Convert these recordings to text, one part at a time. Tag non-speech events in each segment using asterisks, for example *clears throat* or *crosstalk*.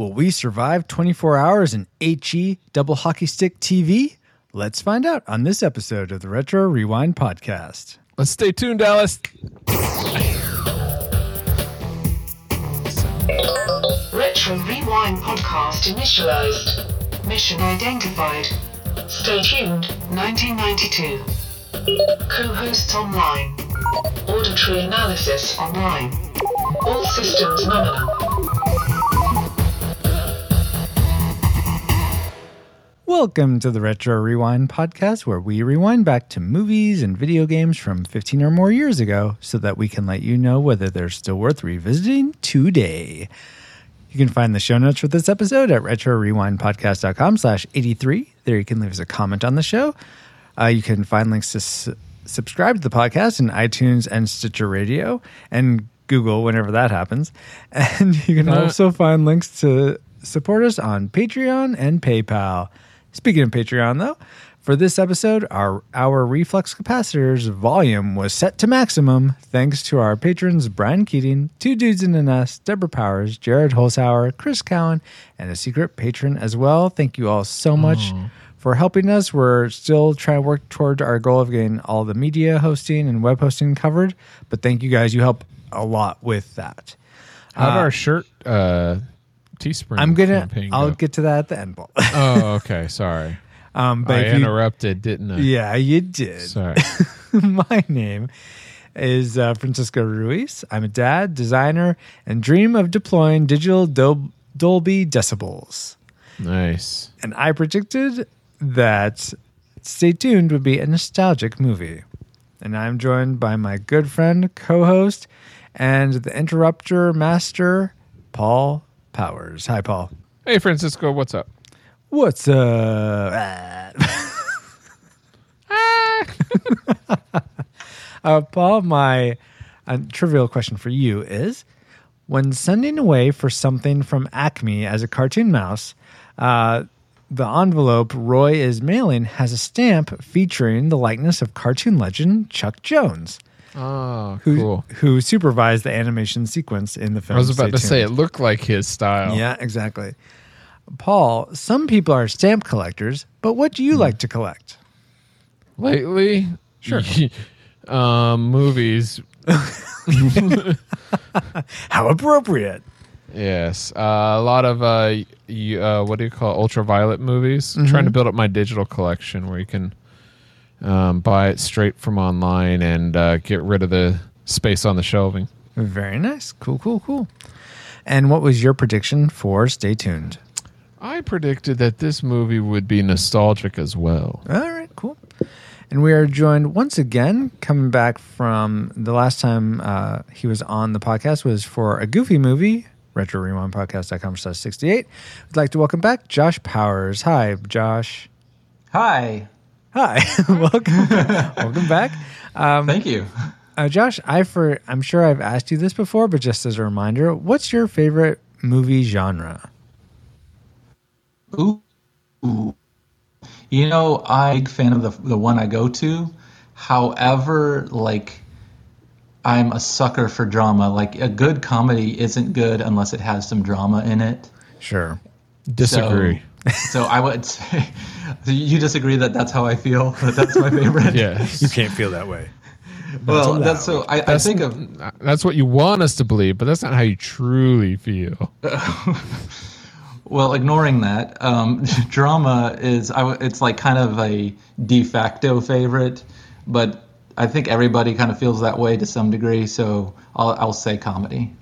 Will we survive 24 hours in HE double hockey stick TV? Let's find out on this episode of the Retro Rewind podcast. Let's stay tuned, Dallas. Retro Rewind podcast initialized. Mission identified. Stay tuned. 1992. Co-hosts online. Auditory analysis online. All systems nominal. Welcome to the Retro Rewind podcast, where we rewind back to movies and video games from 15 or more years ago so that we can let you know whether they're still worth revisiting today. You can find the show notes for this episode at retrorewindpodcast.com slash 83. There you can leave us a comment on the show. Uh, you can find links to s- subscribe to the podcast in iTunes and Stitcher Radio and Google whenever that happens. *laughs* And you can Uh, also find links to support us on Patreon and PayPal. Speaking of Patreon, though, for this episode, our our reflux capacitor's volume was set to maximum thanks to our patrons Brian Keating, Two Dudes in a Nest, Deborah Powers, Jared Holzhauer, Chris Cowan, and a secret patron as well. Thank you all so much for helping us. We're still trying to work toward our goal of getting all the media hosting and web hosting covered, but thank you guys. You help a lot with that. How'd our shirt uh, Teespring I'm gonna. campaign I'll go? get to that at the end, Paul. oh, okay. Sorry. *laughs* um, but I if you- interrupted, didn't I? yeah, you did. Sorry. *laughs* My name is uh, Francisco Ruiz. I'm a dad, designer, and dream of deploying digital Dol- Dolby decibels. nice. And I predicted that Stay Tuned would be a nostalgic movie. And I'm joined by my good friend, co host, and the interrupter master, Paul Powers. Hi, Paul. Hey, Francisco, what's up? What's up? *laughs* *laughs* uh, Paul, my uh, trivial question for you is when sending away for something from Acme as a cartoon mouse, uh, the envelope Roy is mailing has a stamp featuring the likeness of cartoon legend Chuck Jones, Oh, who, cool. who supervised the animation sequence in the film. I was about Stay to say it looked like his style. Yeah, exactly. Paul, some people are stamp collectors, but what do you like to collect? Lately, Sure. *laughs* um, movies. *laughs* How appropriate. Yes, uh, a lot of uh, y- uh, what do you call it? ultraviolet movies. Mm-hmm. Trying to build up my digital collection where you can um, buy it straight from online and uh, get rid of the space on the shelving. Very nice. Cool, cool, cool. And what was your prediction for Stay Tuned? I predicted that this movie would be nostalgic as well. All right, cool. And we are joined once again, coming back from the last time uh, he was on the podcast was for a goofy movie, retro rewind podcast.com slash 68. I'd like to welcome back Josh Powers. Hi, Josh. Hi. Hi, *laughs* welcome, *laughs* welcome back. Um, Thank you. Uh, Josh, I for I'm sure I've asked you this before, but just as a reminder, what's your favorite movie genre? Ooh. Ooh. You know, I'm a big fan of the the one I go to. However, like I'm a sucker for drama. Like a good comedy isn't good unless it has some drama in it. Sure. Disagree. So, so I would *laughs* say you disagree that that's how I feel. That that's my favorite. yes, You *laughs* can't feel that way. Well, allowed. that's so. I, I think of that's what you want us to believe, but that's not how you truly feel. *laughs* Well, ignoring that, um, drama is I w- it's like kind of a de facto favorite, but I think everybody kind of feels that way to some degree. So I'll, I'll say comedy.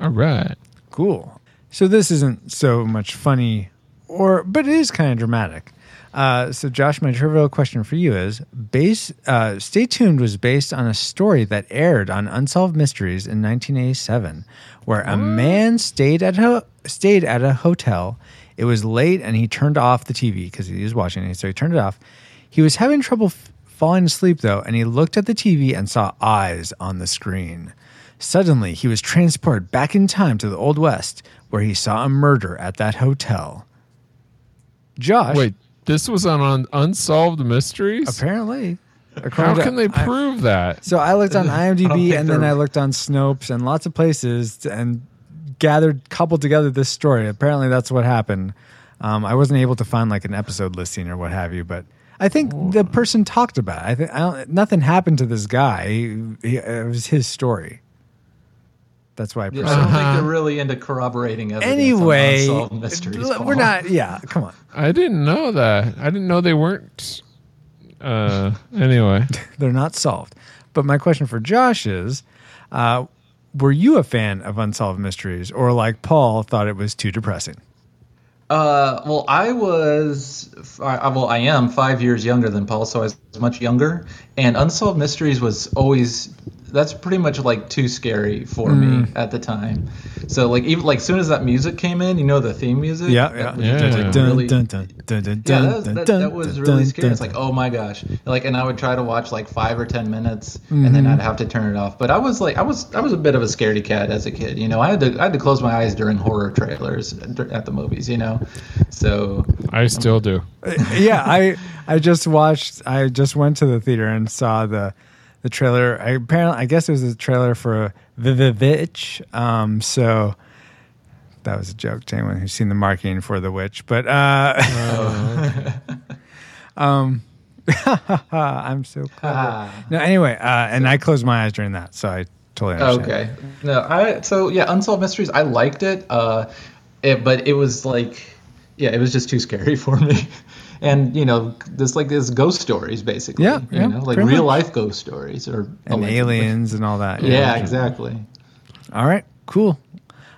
All right. Cool. So this isn't so much funny, or but it is kind of dramatic. Uh, so Josh, my trivial question for you is: base, uh, Stay tuned was based on a story that aired on Unsolved Mysteries in 1987, where a man stayed at ho- stayed at a hotel. It was late, and he turned off the TV because he was watching it, so he turned it off. He was having trouble f- falling asleep though, and he looked at the TV and saw eyes on the screen. Suddenly, he was transported back in time to the Old West, where he saw a murder at that hotel. Josh, Wait, this was on, on Unsolved Mysteries? apparently, How can they I- prove that? so I looked on *laughs* IMDb and then I looked on Snopes and lots of places, and gathered, coupled together this story. Apparently, that's what happened. Um, I wasn't able to find like an episode listing or what have you, but I think the person talked about. It. I think I nothing happened to this guy. He, he, it was his story. That's why I. Yeah, I don't it. think they're really into corroborating evidence. Anyway, on unsolved mysteries. l- we're Paul. not. Yeah, come on. I didn't know that. I didn't know they weren't. Uh, anyway, *laughs* They're not solved. But my question for Josh is, uh, were you a fan of unsolved mysteries, or like Paul thought it was too depressing? Uh, well, I was, I, well, I am five years younger than Paul, so I was much younger. And Unsolved Mysteries was always, that's pretty much like too scary for Mm. me at the time. So like even like soon as that music came in, you know the theme music. Yeah, that yeah. was Yeah. just, like, really- dun, dun, dun, dun, yeah, dun, that was, dun, that, dun, that was dun, really scary. It's like, oh my gosh! Like, and I would try to watch like five or ten minutes, and Mm-hmm. then I'd have to turn it off. But I was like, I was, I was a bit of a scaredy cat as a kid. You know, I had to, I had to close my eyes during horror trailers at the movies. You know, so I still do. *laughs* yeah, I I just watched. I just went to the theater and saw the the trailer. I apparently, I guess it was a trailer for Vivivitch. Um, so that was a joke to anyone who's seen the marketing for the witch. But uh, *laughs* *laughs* um, *laughs* I'm so clever. No. Anyway, uh, and I closed my eyes during that, so I totally understand. Okay. No, I so yeah, Unsolved Mysteries. I liked it. Uh, it, but it was like, yeah, it was just too scary for me. And you know, this like this ghost stories basically. Yeah, you yeah, know, like real much. life ghost stories or And aliens and all that. Yeah, exactly. All right. Cool.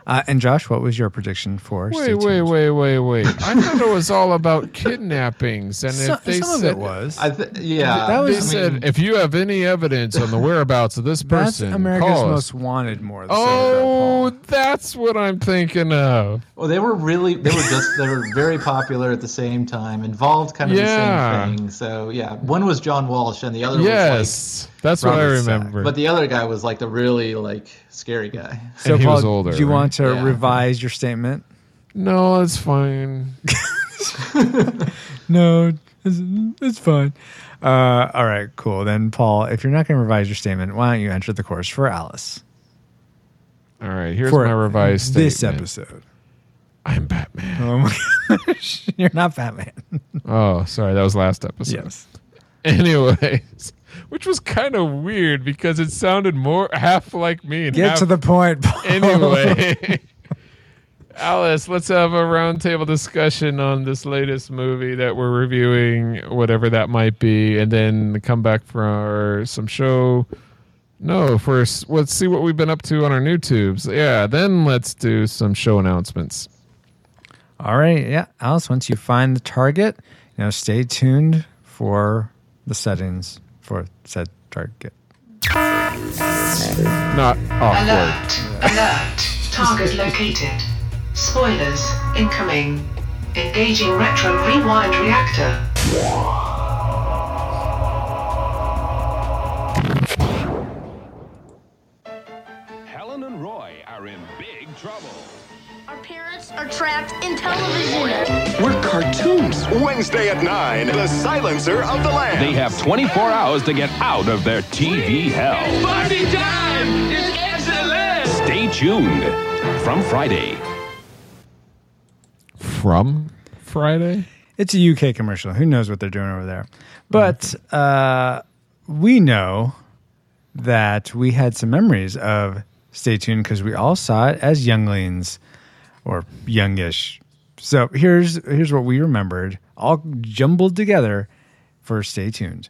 Uh, and Josh, what was your prediction for? Wait, wait, wait, wait, wait. I *laughs* thought it was all about kidnappings, and So- if they some said of it was. I th- yeah. That was- they I mean, said if you have any evidence on the whereabouts of this person, That's person, America's call us." Most Wanted more. than Oh, that's what I'm thinking of. well, they were really they were just they were very popular at the same time, involved kind of Yeah. the same thing. So yeah, one was John Walsh and the other was Yes, that's what I remember. like, but the other guy was like the really like scary guy. So, And he Paul, was older, do you right? want to Yeah. revise your statement? no, it's fine. *laughs* No, it's, it's fine. Uh, all right, cool. Then, Paul, if you're not going to revise your statement, why don't you enter the course for Alice All right, here's for my revised this statement. episode? I'm Batman. Oh my gosh, *laughs* you're not Batman. Oh, sorry, that was last episode. yes. *laughs* Anyways, which was kind of weird because it sounded more half like me and Get half to the point. Paul. anyway. *laughs* Alice, let's have a roundtable discussion on this latest movie that we're reviewing, whatever that might be, and then come back for some show. No, first, let's see what we've been up to on our new tubes. Yeah, then let's do some show announcements. All right, yeah, Alice. Once you find the target, you know, stay tuned for the settings for said target. Not awkward. Alert! Alert! Target located. Spoilers incoming. Engaging retro rewind reactor. Cartoons. Wednesday at 9, The Silencer of the Lambs. They have 24 hours to get out of their TV hell. Party time! It's excellent! Stay tuned. From Friday. From Friday? It's a UK commercial. Who knows what they're doing over there? But uh, we know that we had some memories of Stay Tuned because we all saw it as younglings or youngish. So here's here's what we remembered, all jumbled together for Stay Tuned.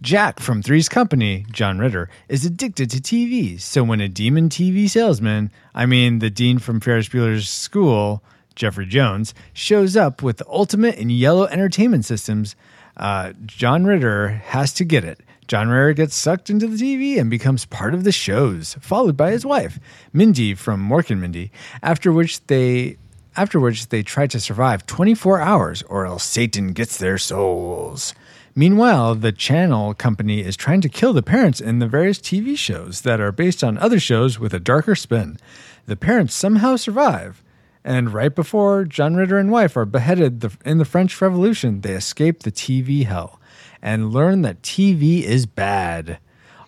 Jack from Three's Company, John Ritter, is addicted to TV. So when a demon TV salesman, I mean the dean from Ferris Bueller's School, Jeffrey Jones, shows up with the ultimate in yellow entertainment systems, uh, John Ritter has to get it. John Ritter gets sucked into the TV and becomes part of the shows, followed by his wife, Mindy from Mork and Mindy, after which they after which they try to survive 24 hours or else Satan gets their souls. Meanwhile, the channel company is trying to kill the parents in the various TV shows that are based on other shows with a darker spin. The parents somehow survive, and right before John Ritter and wife are beheaded in the French Revolution, they escape the TV hell and learn that TV is bad.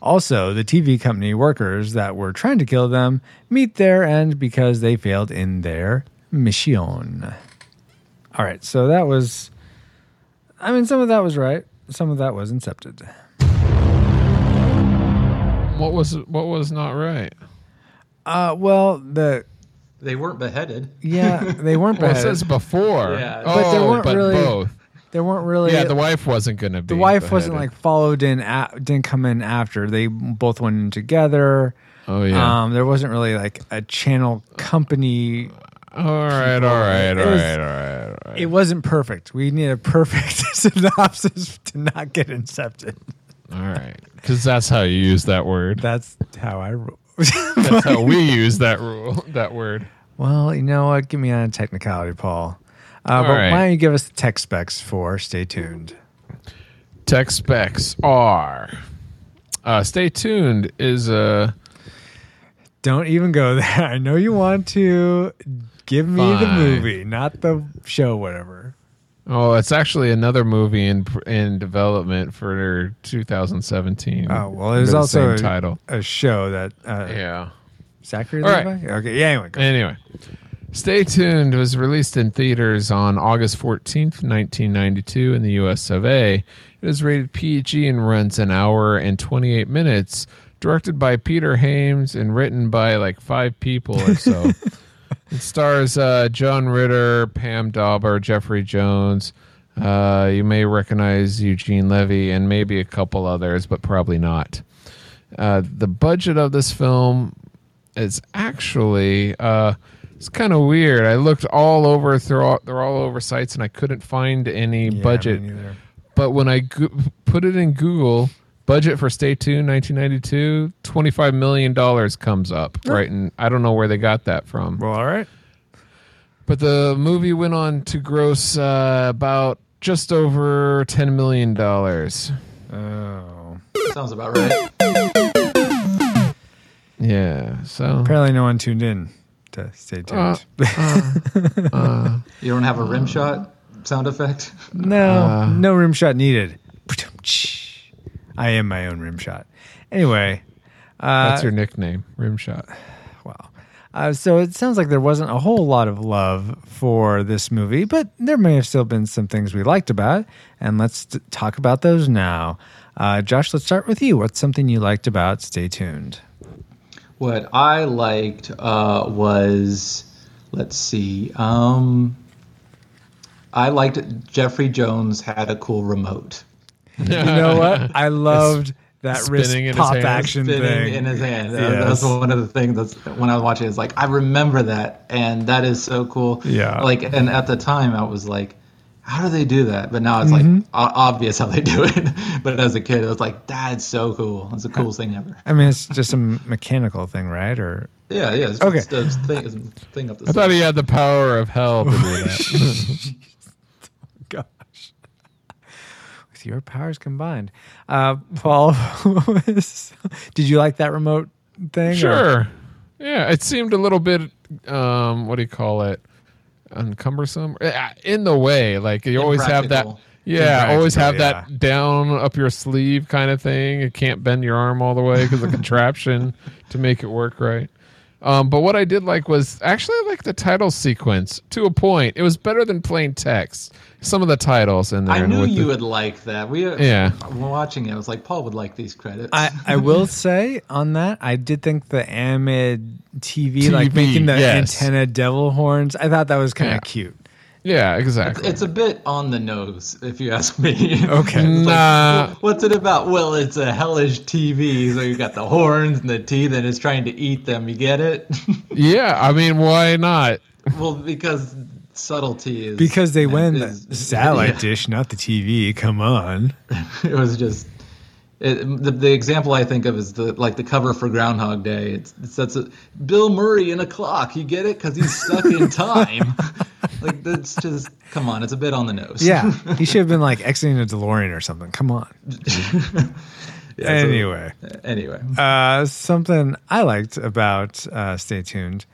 Also, the TV company workers that were trying to kill them meet their end because they failed in their mission. All right, so that was. I mean, some of that was right. Some of that was incepted. What was what was not right? Uh, well, the They weren't beheaded. yeah, they weren't Well, it beheaded. says before. Yeah. Oh, But there weren't but really- both. There weren't really. Yeah, the wife wasn't going to be. the wife wasn't like followed in. A, didn't come in after. They both went in together. Oh yeah. Um, there wasn't really like a channel company. All right, all right, all was- right, all right, all right. It wasn't perfect. We need a perfect *laughs* synopsis to not get incepted. all right, because that's how you use that word. That's how I. *laughs* That's how we use that rule. That word. well, you know what? Give me on a technicality, Paul. Uh, but right. why don't you give us the tech specs for Stay Tuned? Tech specs are. Uh, stay tuned. Is uh Don't even go there. *laughs* I know you want to. Give me the movie, not the show, whatever. oh, it's actually another movie in in development for 2017. Oh well, there's the also a, title. a show that uh, Yeah. Zachary All right. Levi. Okay, yeah. Anyway, go. Anyway, Stay Tuned was released in theaters on August 14th, 1992 in the US of A. It is rated PG and runs an hour and 28 minutes, directed by Peter Hyams and written by like five people or so. *laughs* it stars uh, John Ritter, Pam Dawber, Jeffrey Jones. Uh, you may recognize Eugene Levy and maybe a couple others, but probably not. Uh, the budget of this film is actually uh, it's kind of weird. I looked all over through all, they're all over sites and I couldn't find any Yeah, budget. But when I go- put it in Google, budget for Stay Tuned 1992, 25 million dollars comes up. Right, and I don't know where they got that from. Well, all right. But the movie went on to gross uh, about just over 10 million dollars. Oh, Sounds about right. Yeah, so apparently no one tuned in to Stay Tuned. Uh, *laughs* You don't have a rim shot sound effect? no, uh, no rim shot needed. *laughs* I am my own rim shot. Anyway, uh, that's your nickname, Rimshot. Wow. Uh, so it sounds like there wasn't a whole lot of love for this movie, but there may have still been some things we liked about it. And let's t- talk about those now. Uh, Josh, let's start with you. What's something you liked about Stay Tuned? What I liked uh, was, let's see, um, I liked Jeffrey Jones had a cool remote. You know what? I loved that wrist spinning in pop hand. action spinning thing. in his hand. That- Yes. That's one of the things that's when I was watching. It's like I remember that, and that is so cool. Yeah. Like, and at the time, I was like, "How do they do that?" But now it's like Mm-hmm. o- obvious how they do it. *laughs* but as a kid, it was like, "That's so cool. It's the coolest thing ever." I mean, it's just a mechanical thing, right? Or Yeah, yeah. It's, Okay. It's, it's thing, it's a thing up the I thought he had the power of hell to do that. *laughs* gosh, with your powers combined, uh, Paul, *laughs* did you like that remote thing? or- sure. Yeah, it seemed a little bit um what do you call it? Uncumbersome. Uh, In the way. Like you always have that yeah, always have Impractical, that down up your sleeve kind of thing. You can't bend your arm all the way because of *laughs* contraption to make it work right. Um, but what I did like was actually I like the title sequence to a point. It was better than plain text. Some of the titles in there. I knew you the- would like that. We Yeah. Watching it, I was like, Paul would like these credits. I, I *laughs* will say on that, I did think the Amid TV, like making the yes. antenna devil horns, I thought that was kind of Yeah. cute. Yeah, exactly. it's a bit on the nose, if you ask me. Okay. *laughs* It's like, Nah. What's it about? Well, it's a hellish TV, so you got the horns and the teeth, and it's trying to eat them. You get it? *laughs* yeah, I mean, why not? well, because subtlety is Because they win is- the satellite *laughs* yeah. dish, not the TV. Come on. It was just. It, the, the example I think of is the like the cover for Groundhog Day. It's, it's that's a, Bill Murray in a clock. You get it because he's stuck in *laughs* time. like that's just come on. It's a bit on the nose. Yeah, *laughs* he should have been like exiting a DeLorean or something. Come on. *laughs* Yeah, so- anyway, anyway, uh, something I liked about uh, Stay Tuned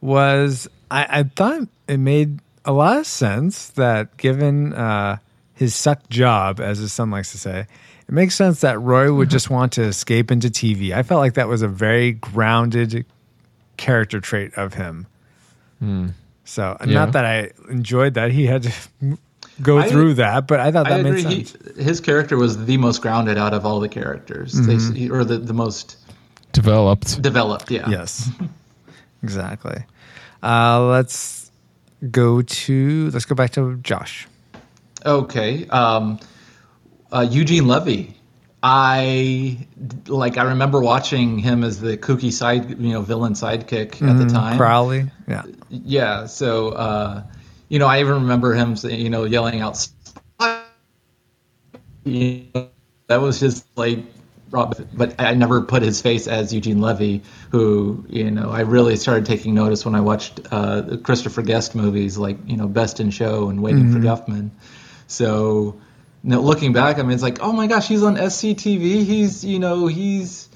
was I, I thought it made a lot of sense that given uh, his suck job, as his son likes to say, it makes sense that Roy would just want to escape into TV. I felt like that was a very grounded character trait of him. So, Yeah. not that I enjoyed that he had to *laughs* go I- through that, but I thought I that made agree. sense. He, his character was the most grounded out of all the characters, Mm-hmm. or the, the most Developed. developed. Yeah. Yes, *laughs* exactly. Uh, let's go to let's go back to Josh. Okay. Um, uh, Eugene Levy. I like. I remember watching him as the kooky side, you know, villain sidekick at the time. Crowley, yeah, Yeah. So, uh, you know, I even remember him, you know, yelling out. You know, that was just like, but I never put his face as Eugene Levy, who you know I really started taking notice when I watched uh, the Christopher Guest movies like you know Best in Show and Waiting for Guffman. So, you know, looking back, I mean, it's like, oh my gosh, he's on SCTV. He's you know he's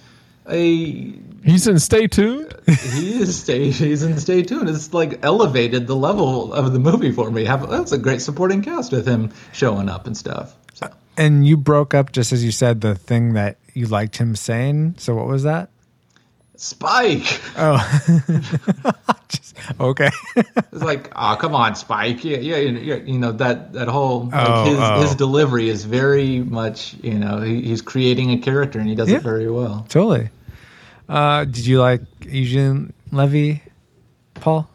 a He's in Stay Tuned. *laughs* he is stay he's in stay tuned it's like elevated the level of the movie for me have that's a great supporting cast with him showing up and stuff so and you broke up just as you said the thing that you liked him saying. So what was that? Spike *laughs* Just, okay, it's like oh come on spike yeah yeah you you- you know that that whole like Oh, his oh. his delivery is very much you know he, he's creating a character and he does Yeah. it very well totally. Uh, did you like Eugene Levy, Paul?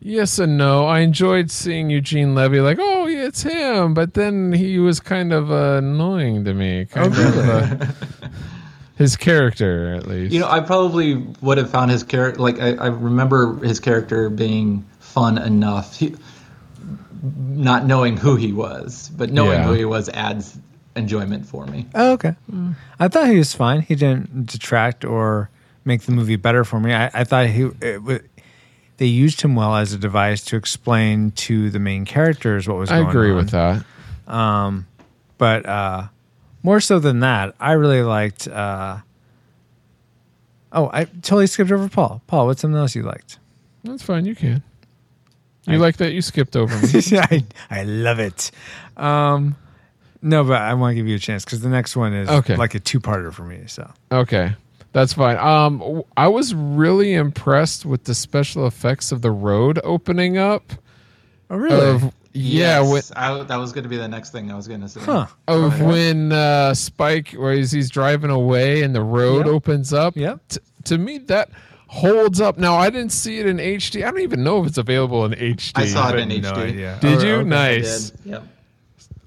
Yes and no. I enjoyed seeing Eugene Levy, like, oh, yeah, it's him. But then he was kind of uh, annoying to me. Kind of, uh, *laughs* his character, at least. you know i probably would have found his character like I, I remember his character being fun enough he, not knowing who he was but knowing Yeah. who he was adds enjoyment for me Oh, okay. I thought he was fine. He didn't detract or make the movie better for me. I, I thought he it, wa- they used him well as a device to explain to the main characters what was I going agree on. with that. But uh, more so than that, I really liked. Uh, oh, I totally skipped over Paul. Paul, what's something else you liked? That's fine. You can. You like that? You skipped over *laughs* me. I, I love it. Um, no, but I want to give you a chance because the next one is Okay. like a two-parter for me. So Okay, that's fine. Um, I was really impressed with the special effects of the road opening up. oh, really? Of yeah, when, Yes, I, that was going to be the next thing I was going to say. huh? of when uh, Spike, where he's, he's driving away and the road Yep. opens up. Yep. T- to me, that holds up. Now, I didn't see it in HD. I don't even know if it's available in HD. I saw it but- in HD. idea. Did Oh, you? okay. Nice. did. Yep.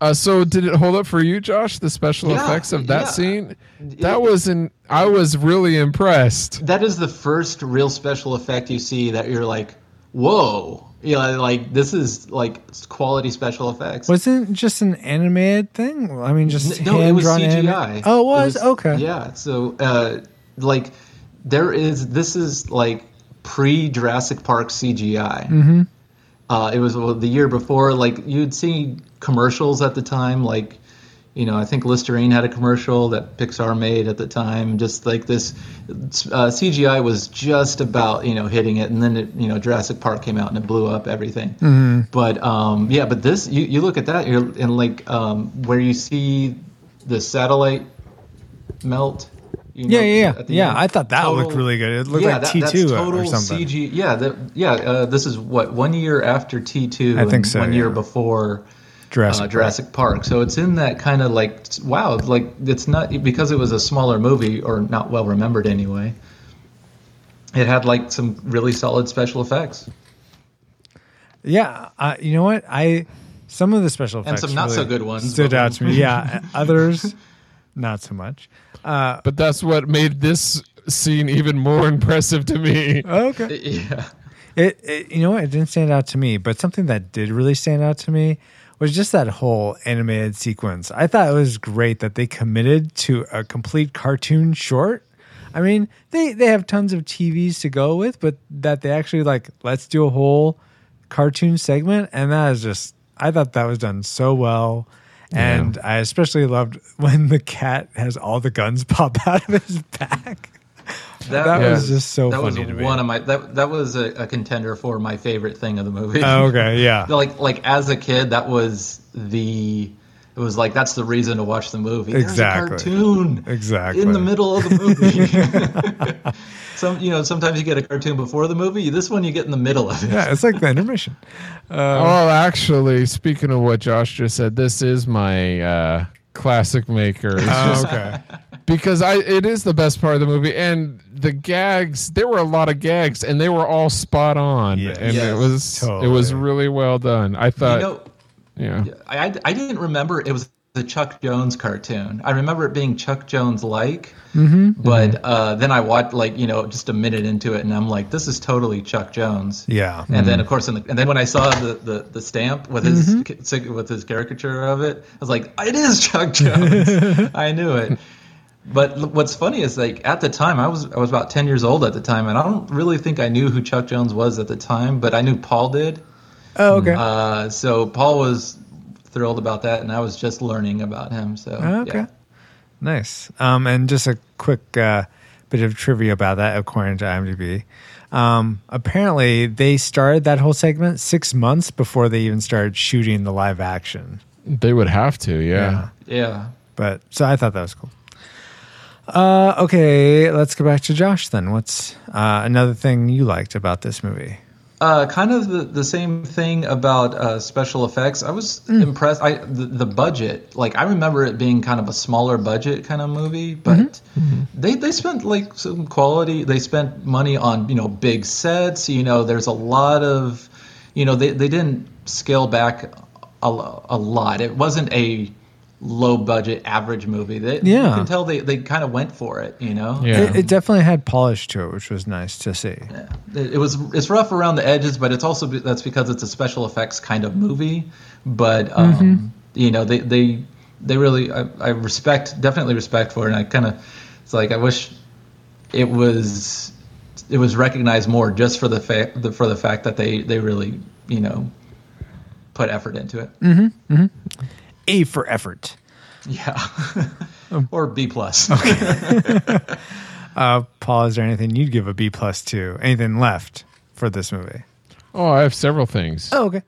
Uh, so did it hold up for you, Josh? The special Yeah, effects of that yeah. scene? That was in. I was really impressed. That is the first real special effect you see that you're like, whoa. Yeah, like this is like quality special effects. Wasn't it just an animated thing? I mean, just no, it was CGI. anima- Oh, it was? okay. Yeah. So, uh, like, there is. This is like pre Jurassic Park CGI. Mm-hmm. Uh, it was well, the year before. Like you'd see commercials at the time. Like, you know, I think Listerine had a commercial that Pixar made at the time. Just like this, uh, CGI was just about you know hitting it, and then it, you know Jurassic Park came out and it blew up everything. Mm-hmm. But um, yeah, but this you, you look at that you're, and like um, where you see the satellite melt. You Yeah, yeah, yeah. Yeah. I thought that looked really good. It looked like that- T2 that's or total something. CG. Yeah, that, yeah. Uh, this is what one year after T two. I think so, One year before Jurassic uh, Park. Jurassic Park. So it's in that kind of like wow, like it's not because it was a smaller movie or not well remembered anyway. It had like some really solid special effects Yeah, uh, you know what? I some of the special effects and some not so good ones, stood out to me. Yeah, *laughs* others not so much. But that's what made this scene even more *laughs* impressive to me. Okay. *laughs* Yeah. It, it you know what? It didn't stand out to me, but something that did really stand out to me was just that whole animated sequence. I thought it was great that they committed to a complete cartoon short. I mean, they they have tons of TVs to go with, but that they actually like let's do a whole cartoon segment and that is just I thought that was done so well. And I especially loved *laughs* when the cat has all the guns pop out of his back. *laughs* That was just so that was funny to me. one of my that that was a, a contender for my favorite thing of the movie. Oh, okay, *laughs* yeah. like like as a kid that was the it was like that's the reason to watch the movie. Exactly. There's a cartoon Exactly. in the middle of the movie. *laughs* Some you know sometimes you get a cartoon before the movie. This one you get in the middle of it. Yeah, it's like the intermission. oh, actually, speaking of what Josh just said, this is my uh, classic maker. It's Oh, just okay. Because I it is the best part of the movie, and the gags. There were a lot of gags, and they were all spot on, Yes. and Yes. it was it was really well done. I thought, You know, yeah. I, I I didn't remember it was the Chuck Jones cartoon. I remember it being Chuck Jones like, Mm-hmm. but uh, then I watched like you know just a minute into it, and I'm like, this is totally Chuck Jones. Yeah. And then of course, in the, and then when I saw the, the, the stamp with his Mm-hmm. with his caricature of it, I was like, it is Chuck Jones. *laughs* I knew it. But what's funny is like at the time I was I was about ten years old at the time, and I don't really think I knew who Chuck Jones was at the time, but I knew Paul did. Oh, okay. Uh, so Paul was thrilled about that, and I was just learning about him. So Oh, okay. yeah. Nice. Um, and just a quick uh, bit of trivia about that, according to IMDb. Um, apparently, they started that whole segment six months before they even started shooting the live action. They would have to, yeah. yeah. But so I thought that was cool. Uh, okay, let's go back to Josh then. What's uh, another thing you liked about this movie? Uh, kind of the, the same thing about uh, special effects. I was impressed. I the, the budget, like I remember it being kind of a smaller budget kind of movie, but they they spent like some quality. They spent money on you know big sets. You know, there's a lot of, you know, they they didn't scale back a, a lot. It wasn't a low budget average movie. that Yeah. you can tell they they kind of went for it. You know, Yeah. It, it definitely had polish to it, which was nice to see. it, it was it's rough around the edges, but it's also that's because it's a special effects kind of movie. But um, mm-hmm. you know, they they they really I, I respect definitely respect for it, and I kind of it's like I wish it was it was recognized more just for the fact the, for the fact that they they really you know put effort into it. Mm-hmm. Mm-hmm. A for effort. Yeah, *laughs* or B plus. *laughs* *laughs* Uh, Paul, is there anything you'd give a B plus to? Anything left for this movie? Oh, I have several things. Oh, okay.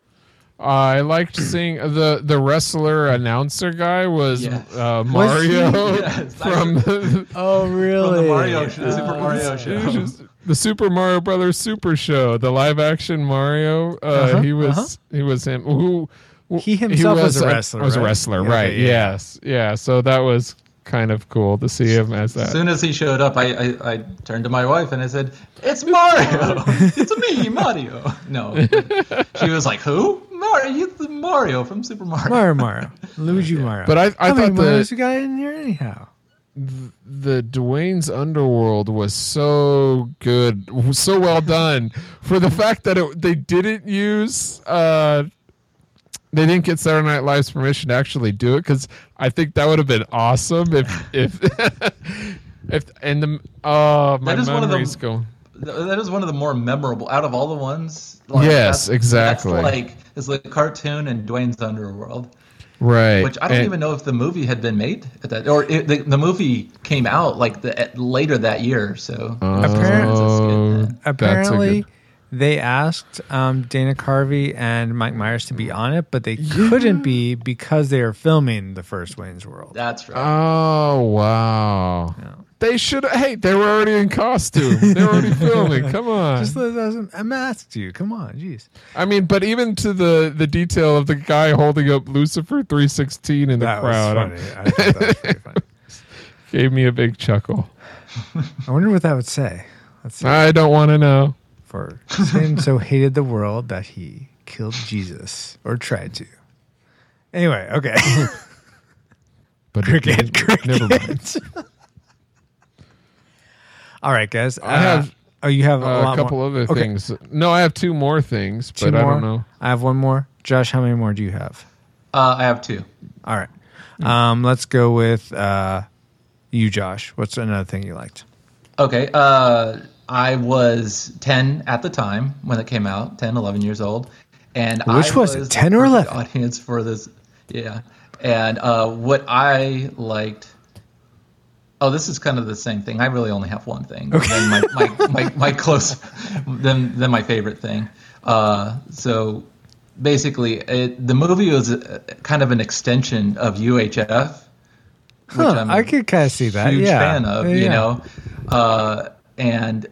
I liked *clears throat* seeing the the wrestler announcer guy was Yes. uh, Was? Mario Yes, from the, Oh, really? From the Mario show, the Super Mario show. the Super Mario Brothers Super Show, the live action Mario. Uh, Uh-huh, he was uh-huh. he was him who He himself was a uh, wrestler, Was a right? wrestler, Yeah, right? okay, yeah. Yes, yeah. So that was kind of cool to see him as As soon as he showed up, I, I, I turned to my wife and I said, "It's Mario! *laughs* it's me, Mario." No, she was like, "Who? Mario? You the Mario from Super Mario?" Mario, Mario, Luigi, Mario. But I- I How many thought the- Marios you got in here anyhow? the Dwayne's Underworld was so good, so well done. For the fact that it, they didn't use, uh, they didn't get Saturday Night Live's permission to actually do it because I think that would have been awesome if if *laughs* if and the oh my That is one of the- memories go. That is one of the more memorable out of all the ones. like, Yes, that's- exactly. That's like it's like cartoon and Dwayne's Underworld, Right, which I don't And- even know if the movie had been made at that, or it, the, the movie came out like the, later that year. So Oh, that's a Apparently, good- they asked um, Dana Carvey and Mike Myers to be on it, but they couldn't be because they are filming the first Wayne's World. that's right. Oh wow! They should. Hey, they were already in costume. They were already filming. Come on. Just let us, I'm asked you. Come on, jeez. I mean, but even to the the detail of the guy holding up Lucifer three sixteen in the That crowd was funny. I thought that was pretty *laughs* funny. gave me a big chuckle. I wonder what that would say. Let's see. I don't want to know. For *laughs* Satan so hated the world that he killed Jesus, or tried to. Anyway, okay. *laughs* But cricket, cricket. Never mind. *laughs* All right, guys. I have, Oh, you have a, Uh, lot a couple more. other Okay, things. No, I have two more things, Two but I more. don't know. I have one more. Josh, how many more do you have? Uh, I have two. All right. Um, let's go with uh, you, Josh. What's another thing you liked? Okay. Uh, I was 10 at the time when it came out, 10, 11 years old. And Which I was it, 10 or perfect 11? Audience for this. Yeah. And uh, what I liked. Oh, this is kind of the same thing. I really only have one thing. Okay. Then my, my, *laughs* my, my close, then, then my favorite thing. Uh, so basically, it, the movie was a, kind of an extension of UHF, which Huh, I could kind of see that. huge yeah. fan of. Yeah, You know, uh, and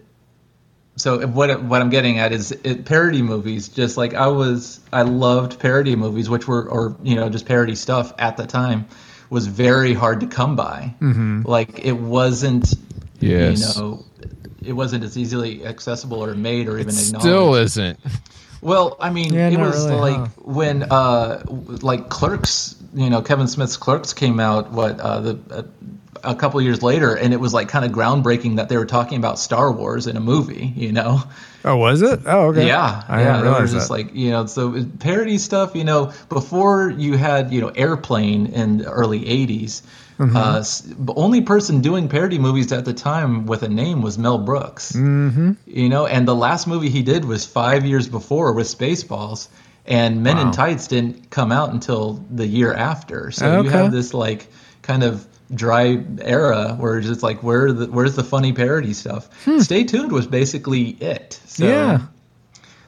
so what what I'm getting at is it, parody movies. Just like I was, I loved parody movies, which were or you know just parody stuff at the time was very hard to come by. Mm-hmm. Like it wasn't, Yes. you know, it wasn't as easily accessible or made or even acknowledged. Still isn't. Well, I mean, Yeah, it was really, like huh? when uh like Clerks, you know, Kevin Smith's Clerks came out what uh the uh, a couple years later and it was like kind of groundbreaking that they were talking about Star Wars in a movie, you know. Oh, was it? Oh, okay. Yeah, I yeah, they were just that. like you know, so parody stuff. You know, before you had you know Airplane in the early '80s, Mm-hmm. uh, the only person doing parody movies at the time with a name was Mel Brooks. Mm-hmm. You know, and the last movie he did was five years before with Spaceballs, and Men Wow. in Tights didn't come out until the year after. So you have this like kind of dry era where it's just like where the, where's the funny parody stuff? Stay tuned was basically it. So Hmm. Yeah.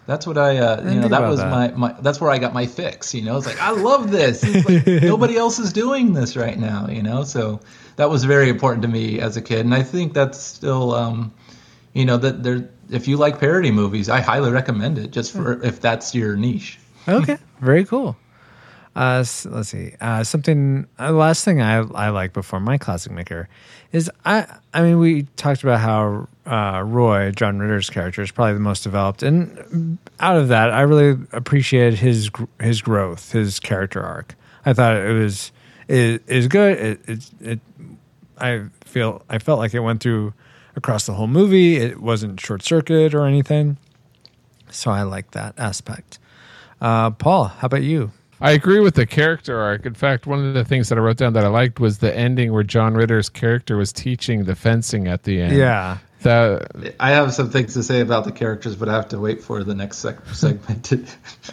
that's what I, uh, you didn't know, that was that. my, my, that's where I got my fix, you know, it's like, I love this. Like, *laughs* nobody else is doing this right now, you know? So that was very important to me as a kid. And I think that's still, um, you know, that there, if you like parody movies, I highly recommend it just for, if that's your niche. Okay, very cool. Uh, s- let's see. Uh, something. Uh, last thing I I like before my classic maker is I. I mean, we talked about how uh, Roy John Ritter's character is probably the most developed, and out of that, I really appreciated his his growth, his character arc. I thought it was it is good. It, it it I feel I felt like it went through across the whole movie. It wasn't short circuit or anything, so I like that aspect. Uh, Paul, how about you? I agree with the character arc. In fact, one of the things that I wrote down that I liked was the ending where John Ritter's character was teaching the fencing at the end. Yeah. That I have some things to say about the characters, but I have to wait for the next sec- *laughs* segment.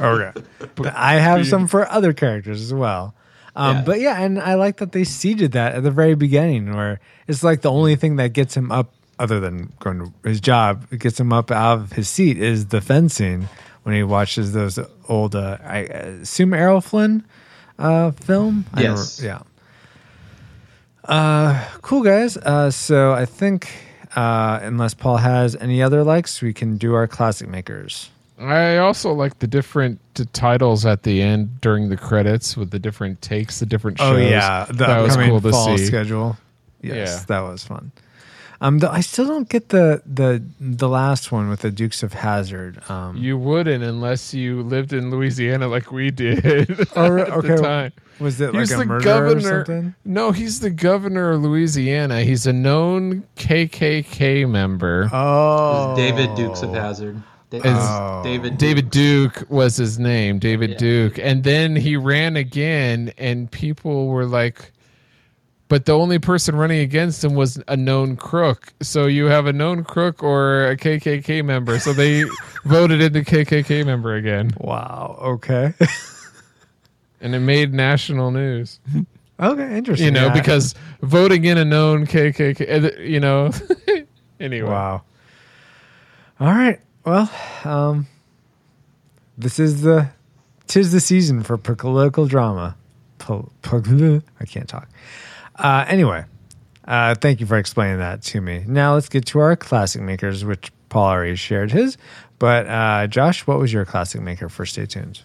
Okay. *laughs* But I have some for other characters as well. Um, Yeah. But yeah, and I like that they seeded that at the very beginning, where it's like the only thing that gets him up, other than going to his job, it gets him up out of his seat is the fencing when he watches those old, uh, I assume Errol Flynn uh, film. I don't- Yes. yeah. Uh, cool guys. Uh, so I think uh, unless Paul has any other likes, we can do our classic makers. I also like the different t- titles at the end during the credits with the different takes, the different shows. Oh yeah, the that was cool to fall see. schedule. Yes, Yeah. that was fun. Um, the, I still don't get the the the last one with the Dukes of Hazzard. Um, You wouldn't unless you lived in Louisiana like we did *laughs* Oh, re- at okay. the time. was it He was like a the murderer or governor. something? No, he's the governor of Louisiana. He's a known KKK member. Oh, David Dukes of Hazzard. Da- Oh. David. David Duke was his name, David Yeah. Duke. And then he ran again, and people were like, but the only person running against him was a known crook. So you have a known crook or a KKK member. So they *laughs* voted in the KKK member again. Wow. Okay. *laughs* And it made national news, *laughs* okay. Interesting. you know, Yeah. because voting in a known KKK, uh, you know. anyway. wow. All right. Well, um, this is the tis the season for political drama. Po- po- I can't talk. Uh, anyway, uh, thank you for explaining that to me. Now let's get to our classic makers, which Paul already shared his. But uh, Josh, what was your classic maker for Stay Tuned?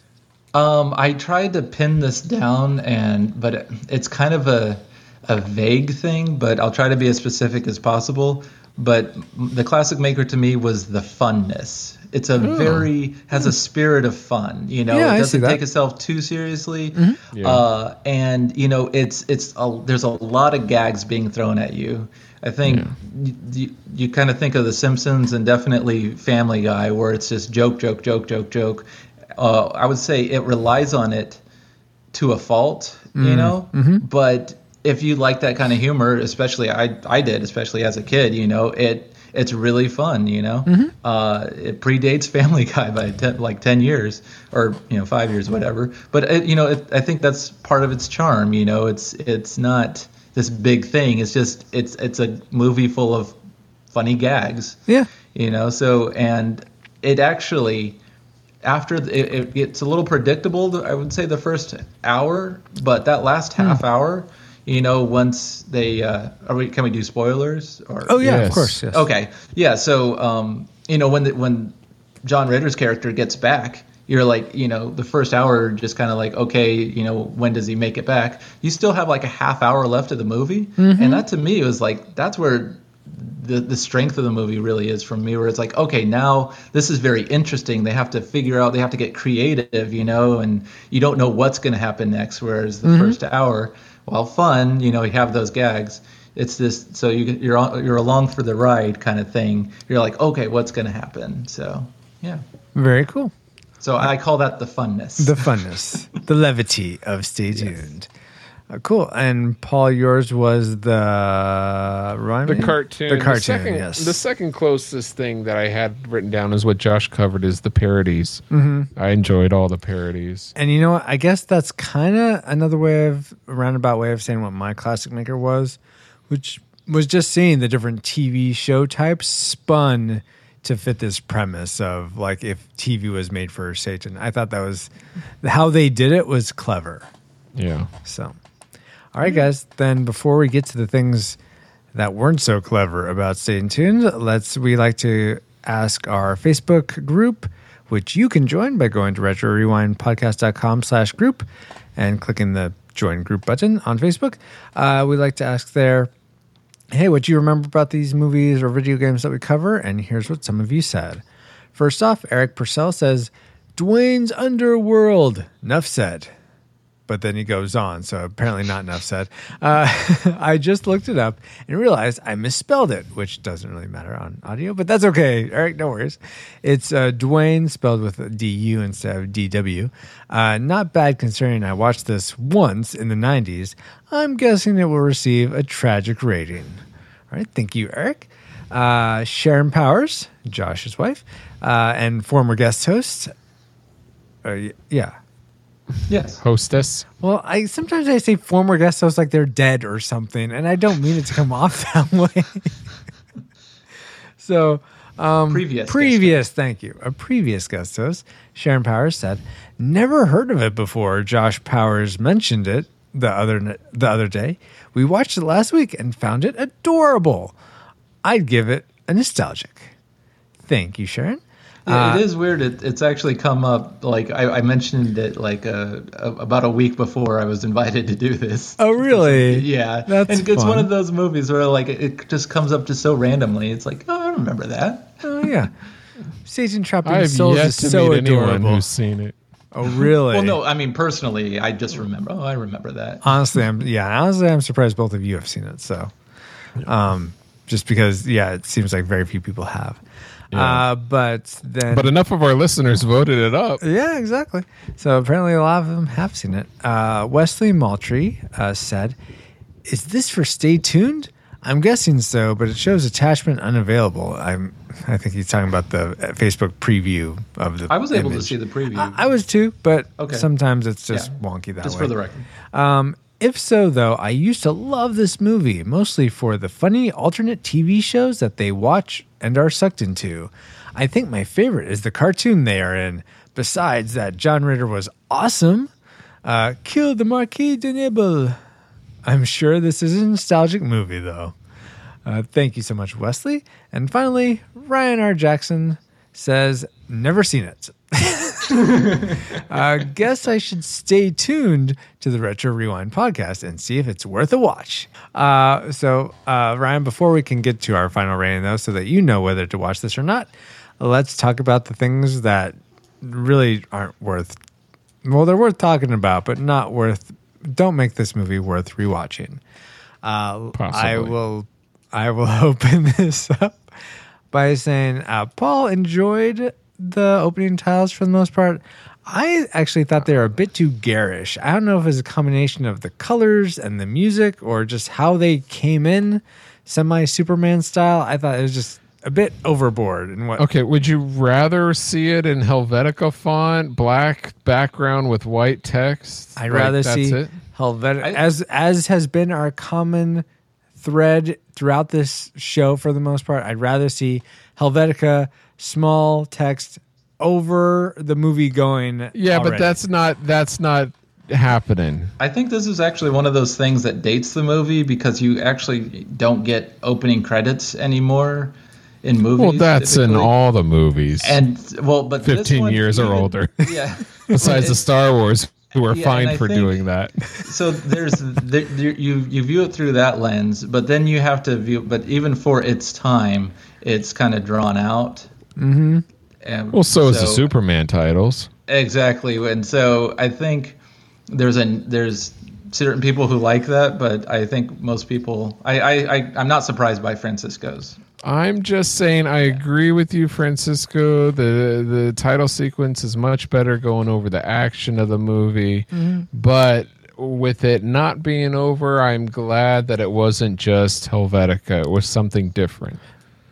Um, I tried to pin this down, and but it's kind of a a vague thing. But I'll try to be as specific as possible. But the classic maker to me was the funness. It's a hmm. very has a hmm. spirit of fun. You know, Yeah, I it see doesn't take itself too seriously. Mm-hmm. Yeah. Uh, and you know, it's it's a, there's a lot of gags being thrown at you. I think you, you, you kind of think of The Simpsons and definitely Family Guy, where it's just joke, joke, joke, joke, joke. Uh, I would say it relies on it to a fault, you mm. know. Mm-hmm. But if you like that kind of humor, especially I I did, especially as a kid, you know, it it's really fun, you know. Uh, it predates Family *laughs* Guy by ten, like ten years or you know five years, whatever. But it, you know, it, I think that's part of its charm. You know, it's it's not this big thing. It's just it's it's a movie full of funny gags Yeah. you know so and it actually after the, it, it gets a little predictable. I would say the first hour, but that last Hmm. half hour, you know, once they uh, are we can we do spoilers or Oh yeah, Yes. of course. Yes. Okay. Yeah. So, um, you know, when the, when John Ritter's character gets back, you're like, you know, the first hour just kind of like, okay, you know, when does he make it back? You still have like a half hour left of the movie, and that to me was like that's where the the strength of the movie really is from me, where it's like, okay, now this is very interesting. They have to figure out, they have to get creative, you know, and you don't know what's going to happen next. Whereas the first hour, while fun, you know, you have those gags. It's this, so you you're you're along for the ride kind of thing. You're like, okay, what's going to happen? So yeah, Very cool. so I call that the funness. The funness, the levity of Stay *laughs* Tuned. Uh, cool. And Paul, yours was the remind The cartoon. The cartoon. second, yes. The second closest thing that I had written down is what Josh covered is the parodies. Mm-hmm. I enjoyed all the parodies. And you know what? I guess that's kind of another way of a roundabout way of saying what my classic maker was, which was just seeing the different TV show types spun to fit this premise of like if TV was made for Satan. I thought that was how they did it was clever. Yeah. So, all right, guys. Then before we get to the things that weren't so clever about staying tuned, let's we like to ask our Facebook group, which you can join by going to retrorewindpodcast.com slash group and clicking the join group button on Facebook. Uh, we like to ask there, hey, what do you remember about these movies or video games that we cover? And here's what some of you said. First off, Eric Purcell says, Duane's Underworld. Enough said but then he goes on. So apparently not enough said. Uh, *laughs* I just looked it up and realized I misspelled it, which doesn't really matter on audio, but that's okay. Eric, no worries. It's uh, Duane spelled with D U instead of D-W. Uh, not bad considering I watched this once in the 90s. I'm guessing it will receive a tragic rating. All right. Thank you, Eric. Uh, Sharon Powers, Josh's wife, uh, and former guest host. Uh, yeah. Yes. Hostess. Well, I sometimes I say former guest host like they're dead or something, and I don't mean it to come *laughs* off that way. *laughs* so, um, Previous. previous, thank you, a previous guest host, Sharon Powers said, "Never heard of it before." Josh Powers mentioned it the other the other day. We watched it last week and found it adorable. I'd give it a nostalgic. Thank you, Sharon. Yeah, Uh, it is weird. It, it's actually come up. Like I, I mentioned it like uh, a, about a week before I was invited to do this. Oh, really? *laughs* Yeah, That's and it's fun. one of those movies where like it, it just comes up just so randomly. It's like, oh, I remember that. Oh yeah. Satan Trapping I've Souls yet is to so meet adorable. who's seen it. Oh, really? Well, no, I mean personally, I just remember. Oh, I remember that. Honestly, I'm yeah. Honestly, I'm surprised both of you have seen it. So, um, just because yeah, it seems like very few people have. Uh, but then, But enough of our listeners voted it up. yeah, exactly. So apparently, a lot of them have seen it. Uh, Wesley Maltry uh, said, "Is this for Stay Tuned?" I'm guessing so, but it shows attachment unavailable. I'm. I think he's talking about the uh, Facebook preview of the. I was able to see the preview. I, I was too, but Okay. sometimes it's just Yeah. wonky that just way. for the record. Um, if so, though, I used to love this movie, mostly for the funny alternate TV shows that they watch and are sucked into. I think my favorite is the cartoon they are in. Besides that, John Ritter was awesome. Uh, Kill the Marquis de Nibble. I'm sure this is a nostalgic movie, though. Uh, thank you so much, Wesley. And finally, Ryan R. Jackson says, Never seen it. I *laughs* guess I should stay tuned to the Retro Rewind podcast and see if it's worth a watch. Uh, so, uh, Ryan, before we can get to our final rating, though, so that you know whether to watch this or not, let's talk about the things that really aren't worth. Well, they're worth talking about, but not worth. Don't make this movie worth rewatching. Uh, I will. I will *laughs* open this up by saying uh, Paul enjoyed the opening titles for the most part. I actually thought they were a bit too garish. I don't know if it's a combination of the colors and the music or just how they came in semi Superman style. I thought it was just a bit overboard in what Okay, would you rather see it in Helvetica font, black background with white text? I'd Like, rather see it? Helvetica as as has been our common thread throughout this show for the most part. I'd rather see Helvetica small text over the movie going. Yeah, but that's not that's not happening. I think this is actually one of those things that dates the movie because you actually don't get opening credits anymore in movies. Well, that's in all the movies. And well, but this 15 one, years or older. Yeah. *laughs* Besides the Star Wars, who are Yeah, for think- doing that. *laughs* so there's there, you you view it through that lens, but then you have to view. But even for its time, it's kind of drawn out. Mm-hmm. And Well, so, is the Superman titles. Exactly, and so I think there's a there's certain people who like that, but I think most people. I I, I I'm not surprised by Francisco's. I'm just saying I agree with you, Francisco. The the title sequence is much better going over the action of the movie. Mm-hmm. But with it not being over, I'm glad that it wasn't just Helvetica. It was something different.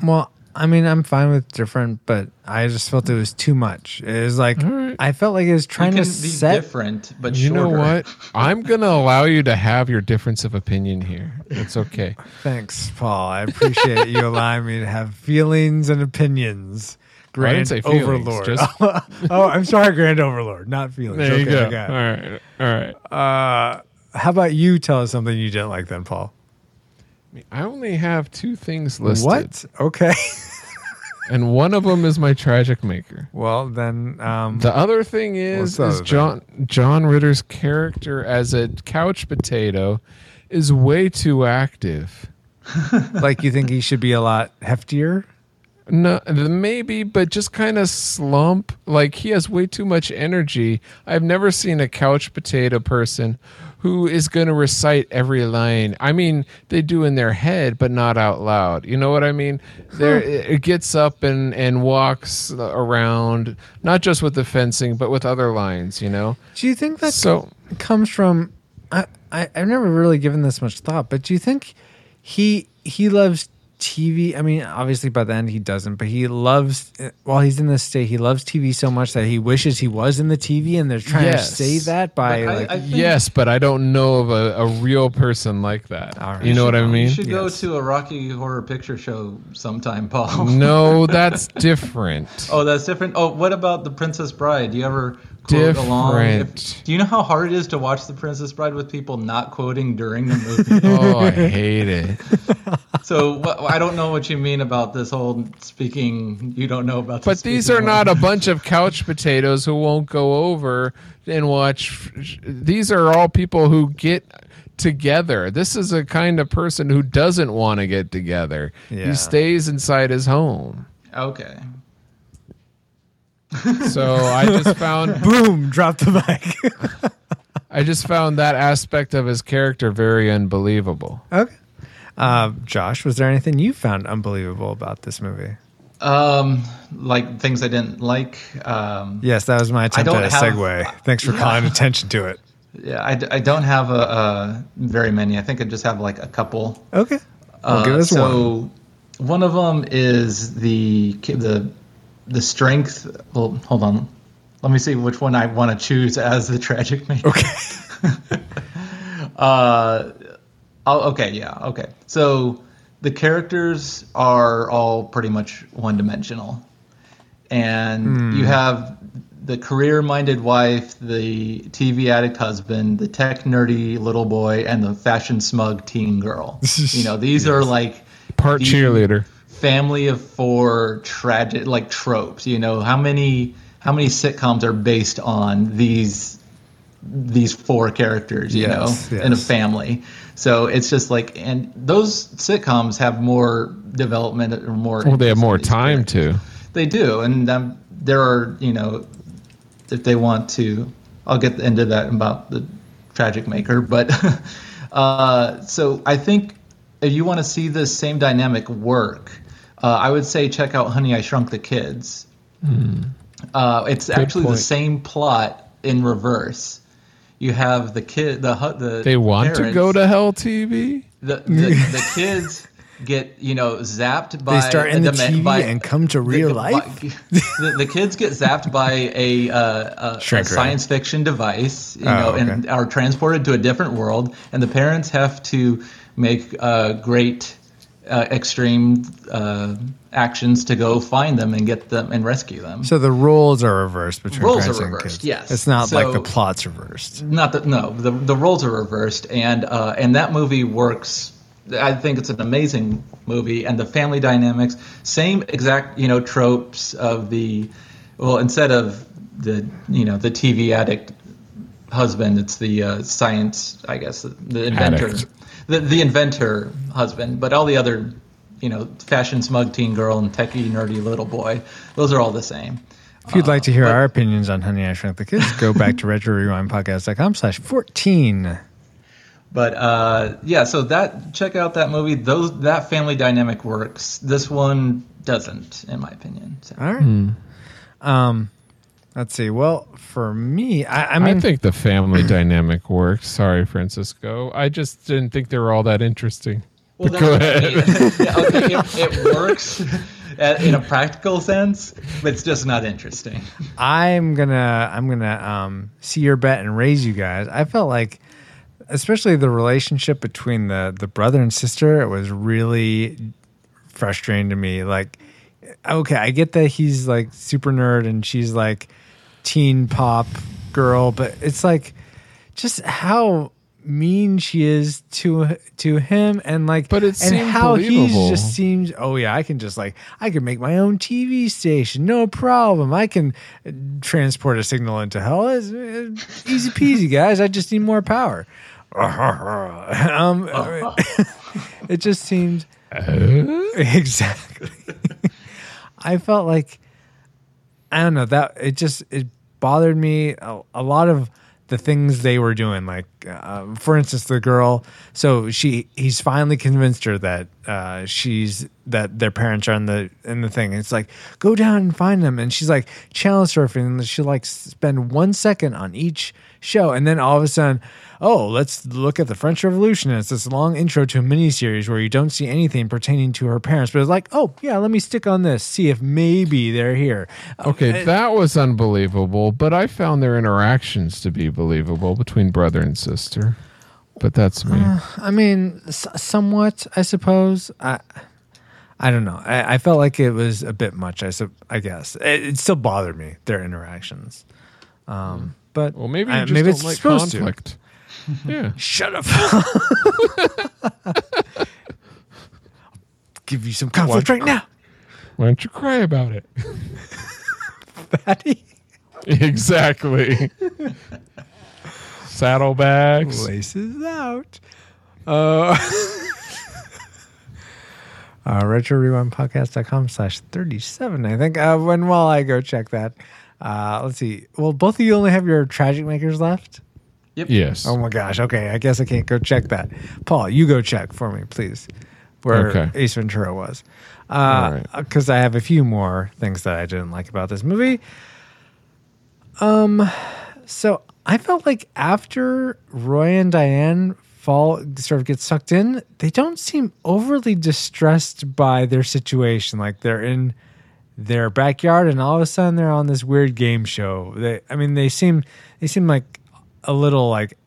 Well, I mean, I'm fine with different, but I just felt it was too much. It was like right. I felt like it was trying you to be set. different, but You know what? *laughs* I'm going to allow you to have your difference of opinion here. It's okay. Thanks, Paul. I appreciate you allowing me to have feelings and opinions. Well, I Grand didn't say feelings, Overlord. just- *laughs* oh, I'm sorry, Grand Overlord, not feelings. There you Okay, go. I got it. All right. All right. Uh, how about you tell us something you didn't like then, Paul? I only have two things listed. What? Okay. *laughs* And one of them is my tragic maker. well, then, um, The other thing is, the is other John John Ritter's character as a couch potato is way too active. *laughs* like you think he should be a lot heftier? No, maybe, but just kind of slump. Like he has way too much energy. I've never seen a couch potato person who is going to recite every line. I mean, they do in their head, but not out loud. You know what I mean? There, it gets up and and walks around, not just with the fencing, but with other lines. You know. Do you think that So- comes from? I, I I've never really given this much thought, but do you think he he loves TV? I mean, obviously by the end he doesn't, but he loves while he's in this state, he loves TV so much that he wishes he was in the TV, and they're trying Yes. to say that by But like. I think- Yes, but I don't know of a, a real person like that. All right. You know what I mean? You should go to a Rocky Horror Picture Show sometime, Paul. No, *laughs* that's different. Oh, that's different. Oh, what about The Princess Bride? Do you ever quote along? Different. Do you know how hard it is to watch The Princess Bride with people not quoting during the movie? *laughs* Oh, I hate it. *laughs* so what, I don't know what you mean about this whole speaking. You don't know about. But the these speaking are not a bunch of couch potatoes who won't go over and watch. These are all people who get together. This is a kind of person who doesn't want to get together. Yeah. He stays inside his home. Okay. So I just found *laughs* Boom! Drop the mic. *laughs* I just found that aspect of his character very unbelievable. okay. Uh, Josh, was there anything you found unbelievable about this movie? Um, like things I didn't like. Um, Yes, that was my attempt at a have- segue. Thanks for Yeah. *laughs* calling attention to it. yeah, I don't have a, a very many. I think I just have like a couple. Okay. Well, Uh, give us so one. one of them is the the the strength. Well, hold on. Let me see which one I want to choose as the tragic maker. Okay. *laughs* Uh, oh, okay, yeah, okay. So the characters are all pretty much one dimensional, and Hmm. you have the career-minded wife, the TV addict husband, the tech nerdy little boy, and the fashion smug teen girl. *laughs* you know, these are like Part the cheerleader. Family of four tragic like tropes. You know, how many how many sitcoms are based on these these four characters, you Yes, know, in a family. So it's just like, and those sitcoms have more development or more. Well, they have more time characters. to. They do, and um, there are, you know, if they want to, I'll get into that about the tragic maker. But *laughs* uh, so I think if you want to see this same dynamic work, uh, I would say check out Honey I Shrunk the Kids. Uh, it's actually point. the same plot in reverse. You have the kid, the hu- the They want to go to Hell TV. the the, *laughs* the kids get you know zapped by they start in the ma- TV by- and come to real the, life? *laughs* the, the kids get zapped by a, uh, a, a science fiction device, you Oh, know, okay. and are transported to a different world, and the parents have to make uh, great uh, extreme uh, actions to go find them and get them and rescue them. So the roles are reversed between Roles parents are and reversed, kids. yes. It's not So- like the plot's reversed. Not that no, the the roles are reversed, and uh, and that movie works. I think it's an amazing movie, and the family dynamics, same exact you know tropes of the, well, instead of the you know the TV addict husband, it's the uh, science, I guess, the, the inventor, Addict. The the inventor husband, but all the other, you know, fashion smug teen girl and techie nerdy little boy, those are all the same. If you'd like to hear but- our opinions on Honey, I Shrunk the Kids, go back to retrorewindpodcast.com slash 14. But uh, yeah, so that check out that movie. Those that family dynamic works. This one doesn't, in my opinion. So. All right. Um, let's see. Well, for me, I, I I, think the family *clears throat* dynamic works. Sorry, Francisco. I just didn't think they were all that interesting. Well, But *laughs* go ahead. I mean. yeah, okay, it, it works in a practical sense, but it's just not interesting. I'm gonna I'm gonna um, see your bet and raise you guys. I felt like, especially the relationship between the the brother and sister, it was really frustrating to me. Like, okay, I get that he's like super nerd and she's like teen pop girl, but it's like just how mean she is to to him and like But it and how he just seems oh yeah i can just like i can make my own tv station no problem. I can transport a signal into hell. It's, uh, easy peasy guys. I just need more power. *laughs* Um it just seemed *laughs* *laughs* exactly. I felt like i don't know that it just it bothered me a, a lot of the things they were doing like uh, for instance the girl so she he's finally convinced her that uh, she's that their parents are in the in the thing. It's like go down and find them. And she's like challenge surfing and she like spend one second on each show and then all of a sudden oh let's look at the french revolution and it's this long intro to a miniseries where you don't see anything pertaining to her parents but it's like oh yeah let me stick on this see if maybe they're here Okay, that was unbelievable, but I found their interactions to be believable between brother and sister. But that's me. I mean, s- somewhat, I suppose. I, I don't know. I, I felt like it was a bit much. I, sup- I guess it, it still bothered me their interactions. Um, but well, maybe you I- just maybe don't it's like supposed conflict. *laughs* Yeah. Shut up. *laughs* Give you some conflict right now, Why don't you cry about it? *laughs* Patty. exactly. Saddlebags. Laces out. Uh, uh, retro rewind podcast.com slash 37 i think uh, when while i go check that uh, let's see well both of you only have your tragic makers left Yep. Yes. oh my gosh okay i guess i can't go check that paul you go check for me please where Okay. ace ventura was All uh right. because i have a few more things that i didn't like about this movie um so I felt like after Roy and Diane fall sort of get sucked in, they don't seem overly distressed by their situation. Like they're in their backyard and all of a sudden they're on this weird game show. They I mean they seem they seem like a little like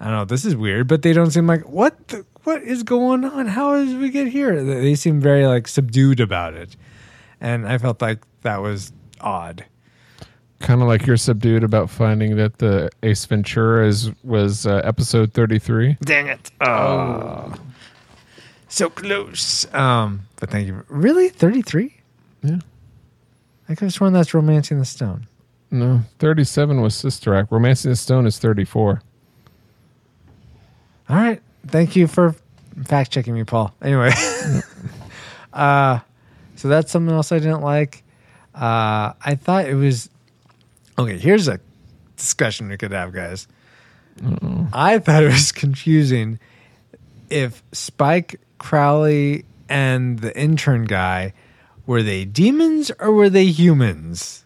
I don't know, this is weird, but they don't seem like what the, what is going on? How did we get here? They they seem very like subdued about it. And I felt like that was odd. Kind of like you're subdued about finding that the Ace Ventura is was uh, episode 33. Dang it. Oh. So close. Um, but thank you. Really? 33? Yeah. I could have sworn that's Romancing the Stone. No, 37 was Sister Act. Romancing the Stone is 34. All right. Thank you for fact checking me, Paul. Anyway. *laughs* uh, so that's something else I didn't like. Uh, I thought it was okay. Here's a discussion we could have, guys. I thought it was confusing if Spike Crowley and the intern guy were they demons or were they humans?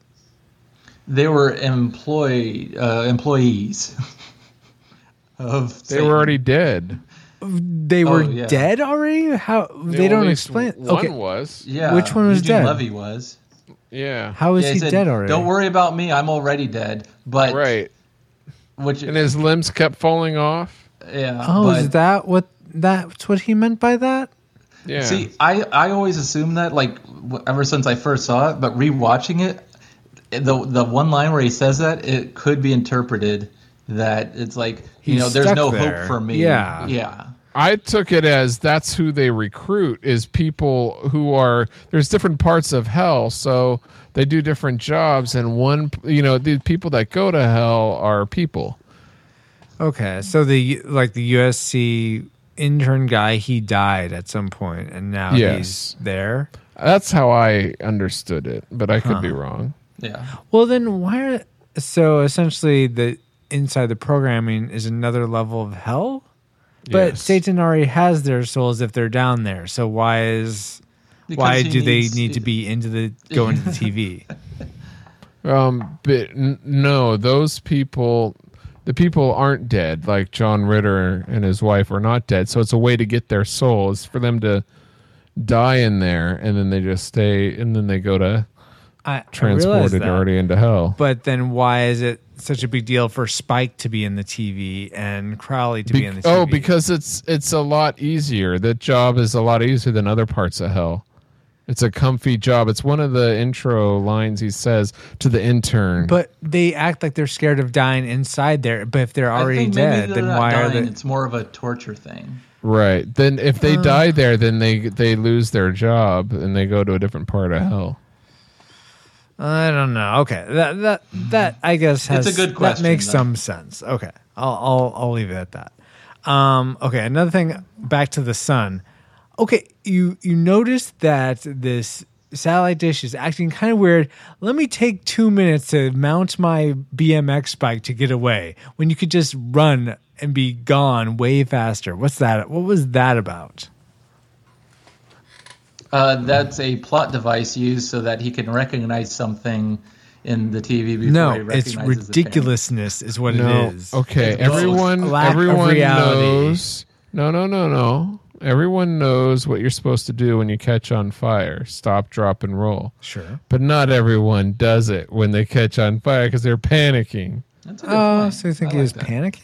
They were employee uh, employees *laughs* of. They were already dead. They were yeah. dead already. How they don't explain? One Okay, was. Yeah. Which one was Eugene dead? Levy was. Yeah. how is Yeah, he said, dead already? Don't worry about me. I'm already dead. But Right. which And his limbs kept falling off. yeah. Oh, but, is that what that's what he meant by that? Yeah. See, I, I always assumed that like ever since I first saw it, but rewatching it, the the one line where he says that it could be interpreted that it's like you He's know there's no there. hope for me. Yeah. yeah. I took it as that's who they recruit is people who are there's different parts of hell, so they do different jobs, and one you know the people that go to hell are people. Okay, so the like the USC intern guy, he died at some point, and now Yes. he's there. That's how I understood it, but I could be wrong. Yeah. Well, then why? Are, so essentially, the inside the programming is another level of hell. But Yes. Satan already has their souls if they're down there. So why is why do he they need to be into the go into the *laughs* TV? Um, but n- no, those people, the people aren't dead. Like John Ritter and his wife are not dead. So it's a way to get their souls for them to die in there, and then they just stay, and then they go to I, I transported that. already into hell. But then why is it such a big deal for Spike to be in the TV and Crowley to be, Be- in the TV? oh, because it's it's a lot easier. That job is a lot easier than other parts of hell. It's a comfy job. It's one of the intro lines he says to the intern. But they act like they're scared of dying inside there. But if they're I already think maybe dead, they're then not why are they? It's more of a torture thing. right. Then if Uh. they die there, then they they lose their job and they go to a different part of hell. I don't know. Okay, that that that I guess has It's a good That makes though. some sense. Okay, I'll I'll I'll leave it at that. Um, okay, another thing. Back to the sun. Okay, you you noticed that this satellite dish is acting kind of weird. Let me take two minutes to mount my BMX bike to get away when you could just run and be gone way faster. What's that? What was that about? Uh, that's a plot device used so that he can recognize something in the TV before he No, it's recognizes the parent. ridiculously is what No. it is. Okay, It's everyone everyone knows. No, no, no, no. Everyone knows what you're supposed to do when you catch on fire. Stop, drop and roll. Sure. But not everyone does it when they catch on fire because they're panicking. That's a good Oh, point. so you think I he like was that. panicking?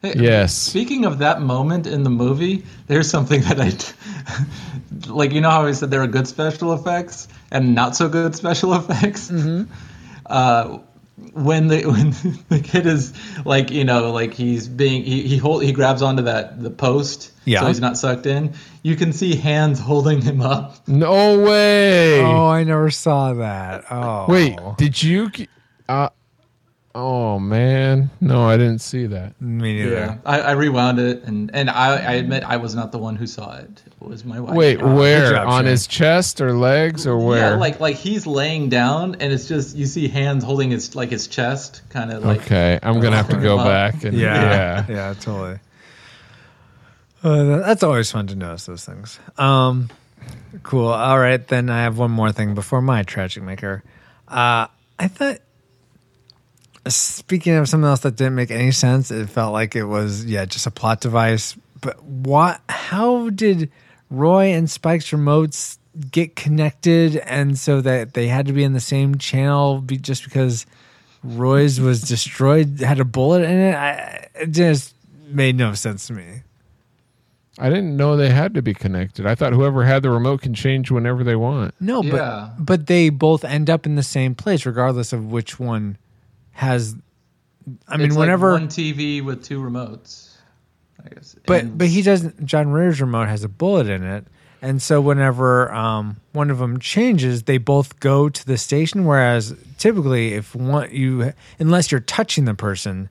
Hey, Yes. Speaking of that moment in the movie, there's something that I *laughs* like. You know how I said there are good special effects and not so good special *laughs* effects. Mm-hmm. Uh, when the when *laughs* the kid is like you know like he's being he he hold he grabs onto that the post Yeah. so he's not sucked in. You can see hands holding him up. No way. Oh, I never saw that. Oh, Wait, did you? Uh, oh man, no, I didn't see that. me neither. Yeah, I, I rewound it and and I, I admit I was not the one who saw it. It was my wife. Wait, where? job, On Shane. his chest or legs or where? Yeah, like like he's laying down, and it's just you see hands holding his like his chest, kind of like. okay, I'm gonna have to go back and Yeah, yeah. yeah, totally. Uh, that's always fun to notice those things. Um, cool. All right, then I have one more thing before my tragic maker. Uh, I thought, speaking of something else that didn't make any sense, it felt like it was yeah just a plot device. But what? How did Roy and Spike's remotes get connected, and so that they had to be in the same channel be, just because Roy's was destroyed, had a bullet in it? I, it just made no sense to me. I didn't know they had to be connected. I thought whoever had the remote can change whenever they want. No, Yeah. but but they both end up in the same place, regardless of which one has. I mean, it's like whenever, one TV with two remotes. I guess. but And- but he doesn't. John Ritter's remote has a bullet in it, and so whenever um, one of them changes, they both go to the station. Whereas typically, if one you unless you're touching the person,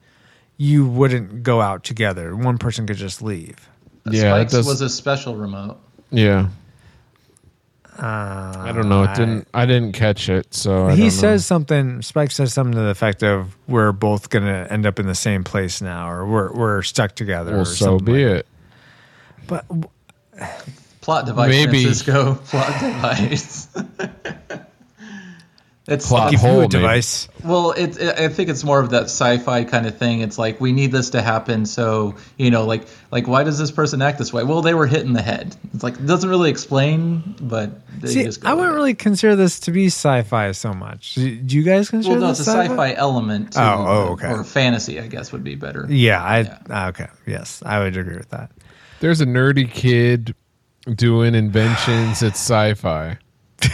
you wouldn't go out together. One person could just leave. yeah, it Spike's does. was a special remote. yeah, Uh, I don't know. It didn't. I didn't catch it. So I he don't know. says something. Spike says something to the effect of, "We're both gonna end up in the same place now, or we're we're stuck together." Well, or so be like- it. But Plot device, Maybe. Francisco. *laughs* Plot device. *laughs* it's Plot give you hole, a maybe. device. Well, it, it, I think it's more of that sci-fi kind of thing. It's like we need this to happen, so you know, like like why does this person act this way? Well, they were hit in the head. It's like it doesn't really explain, but they See, just go I wouldn't it. really consider this to be sci-fi so much. Do do you guys consider Well, no, this it's a sci-fi element. To, Oh, oh, okay. Or fantasy, I guess, would be better. Yeah, I Yeah. ah, okay. Yes, I would agree with that. There's a nerdy kid doing inventions. It's sci-fi. *laughs*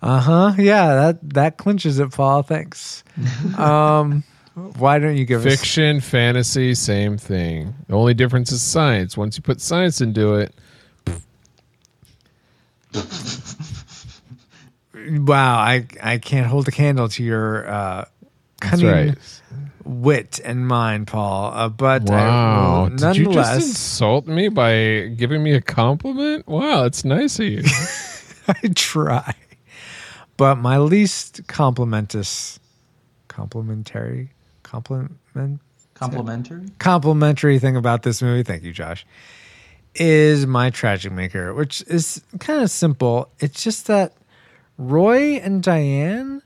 Uh huh. Yeah, that that clinches it, Paul. Thanks. *laughs* um, why don't you give us? Fiction, fantasy, same thing. The only difference is science. Once you put science into it, *laughs* Wow, I I can't hold a candle to your uh, cunning right. wit and mind, Paul. Uh, but I Wow. will Did you just insult me by giving me a compliment? Wow, it's nice of you. *laughs* I try. But my least complimentous, complimentary, compliment, Complimentary. complimentary thing about this movie, thank you, Josh, is my tragic maker, which is kind of simple. It's just that Roy and Diane,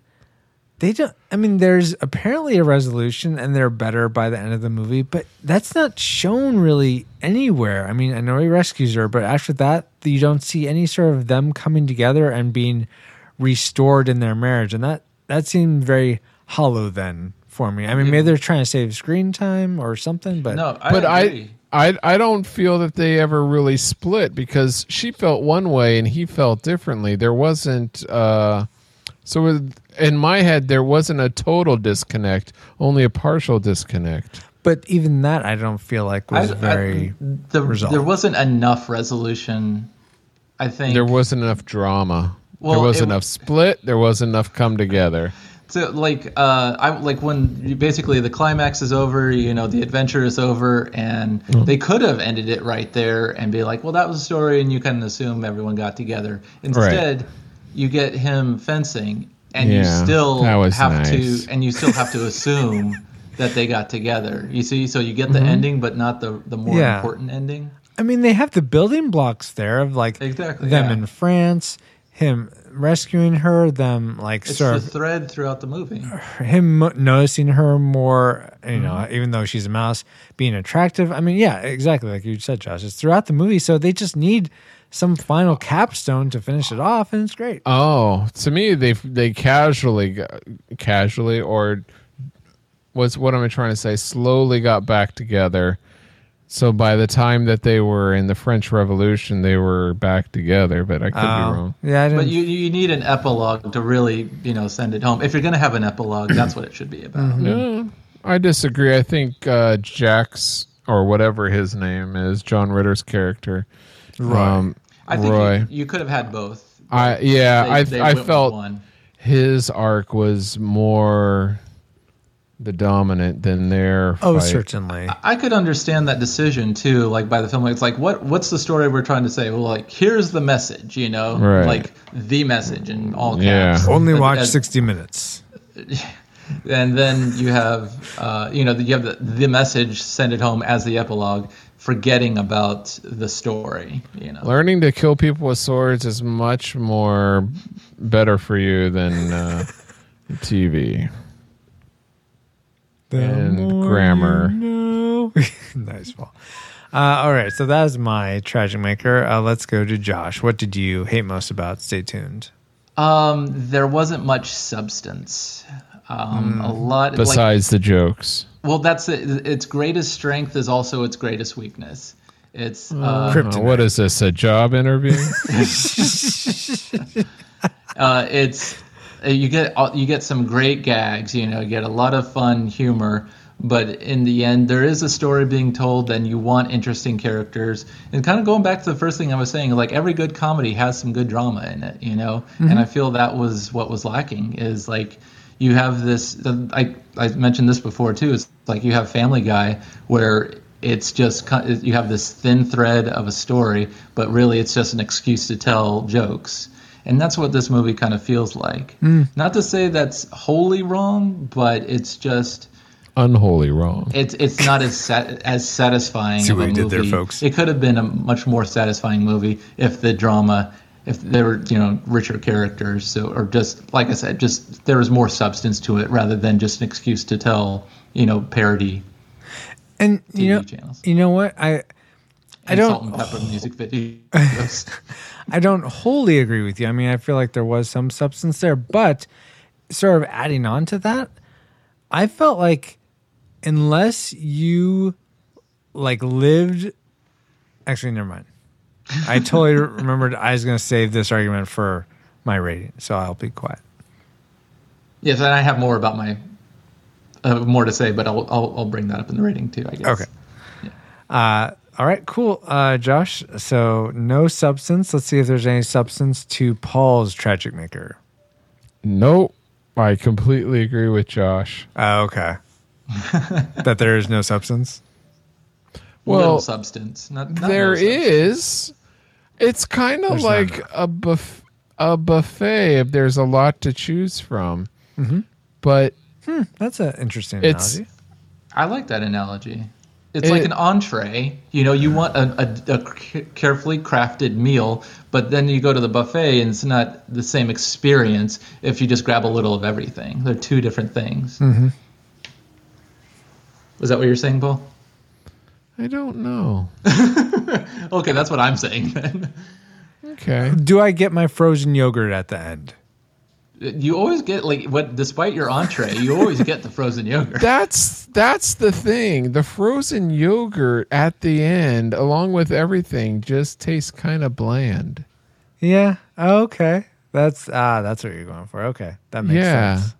they don't, I mean, there's apparently a resolution and they're better by the end of the movie, but that's not shown really anywhere. I mean, I know he rescues her, but after that, you don't see any sort of them coming together and being restored in their marriage. And that, that seemed very hollow then for me. I mean, maybe they're trying to save screen time or something, but No, I but agree. I, I I don't feel that they ever really split because she felt one way and he felt differently. There wasn't uh so with, in my head there wasn't a total disconnect, only a partial disconnect. But even that, I don't feel like was I- I- very. the, resolved. there wasn't enough resolution. I think There wasn't enough drama. Well, there was enough split, there was enough come together. So like uh, I like when you basically the climax is over, you know, the adventure is over, and Mm. they could have ended it right there and be like, well, that was a story, and you can assume everyone got together. Instead, you get him fencing, and you still have nice. to, and you still have to *laughs* assume that they got together. You see, so you get the Mm-hmm. ending, but not the the more Yeah. important ending. I mean, they have the building blocks there of like Exactly, them yeah. in France, him rescuing her, them like It's sort the of thread throughout the movie. him noticing her more, you know, Mm-hmm. even though she's a mouse, being attractive. I mean, yeah, exactly like you said, Josh. It's throughout the movie, so they just need some final capstone to finish it off, and it's great. Oh, to me, they they casually, casually, or was what am I trying to say? Slowly got back together. So by the time that they were in the French Revolution, they were back together. But I could Oh, be wrong. yeah, I didn't. But you you need an epilogue to really you know send it home. If you're gonna have an epilogue, that's what it should be about. Mm-hmm. No, I disagree. I think uh, Jack's or whatever his name is, John Ritter's character, um, I think Roy. You, you could have had both. I yeah, They- I they I felt one. his arc was more the dominant than their. oh, fight. certainly. I could understand that decision too. Like by the film, it's like what what's the story we're trying to say? Well, like here's the message, you know, Right. like the message in all Yeah. caps. Only watch as- sixty minutes. *laughs* and then you have uh, you know you have the, the message send it home as the epilogue forgetting about the story you know Learning to kill people with swords is much more better for you than uh, *laughs* TV. And grammar. No. *laughs* nice, Paul. Uh, all right, so that is my tragic maker. Uh, let's go to Josh. What did you hate most about? Stay tuned. um there wasn't much substance um a lot like, Besides the jokes. well that's it. its greatest strength is also its greatest weakness it's uh, Uh, what is this? A job interview? *laughs* uh, it's you get uh, you get some great gags. You know, you get a lot of fun humor. But in the end, there is a story being told, and you want interesting characters. And kind of going back to the first thing I was saying, like every good comedy has some good drama in it, you know. And I feel that was what was lacking. Is like you have this. I I mentioned this before too. It's like you have Family Guy, where it's just you have this thin thread of a story, but really it's just an excuse to tell jokes. And that's what this movie kind of feels like. Hmm. Not to say that's wholly wrong, but it's just Unholy wrong. it's it's not as sat, as satisfying. See of what a you did there, folks. It could have been a much more satisfying movie if the drama, if there were you know richer characters, so or just like I said, just there was more substance to it rather than just an excuse to tell you know parody And you know, channels. you know what? I I don't salt and pepper music videos. *laughs* I don't wholly agree with you. I mean, I feel like there was some substance there, but sort of adding on to that, I felt like unless you like lived. Actually, never mind. I totally *laughs* remembered I was going to save this argument for my rating, so I'll be quiet. Yes, and I have more about my uh, more to say, but I'll, I'll I'll bring that up in the rating too. I guess. Okay. Uh, all right, cool. Uh, Josh, so no substance. Let's see if there's any substance to Paul's Tragic Maker. Nope. I completely agree with Josh. Oh, okay. *laughs* that there is no substance. Well, Little substance. Not, not there no substance. is. It's kind of There's like none. a buff- a buffet. If there's a lot to choose from, but That's an interesting It's- analogy. I like that analogy. It's It- like an entree. You know, you want a carefully crafted meal, but then you go to the buffet and it's not the same experience if you just grab a little of everything. They're two different things. Mm-hmm. Was that what you're saying, Paul? I don't know. *laughs* Okay, that's what I'm saying then. Okay. Do I get my frozen yogurt at the end? You always get like what, despite your entree, you always get the frozen yogurt. *laughs* That's that's the thing. The frozen yogurt at the end, along with everything, just tastes kind of bland. Yeah. Okay. That's ah, that's what you're going for. Okay, that makes yeah. sense.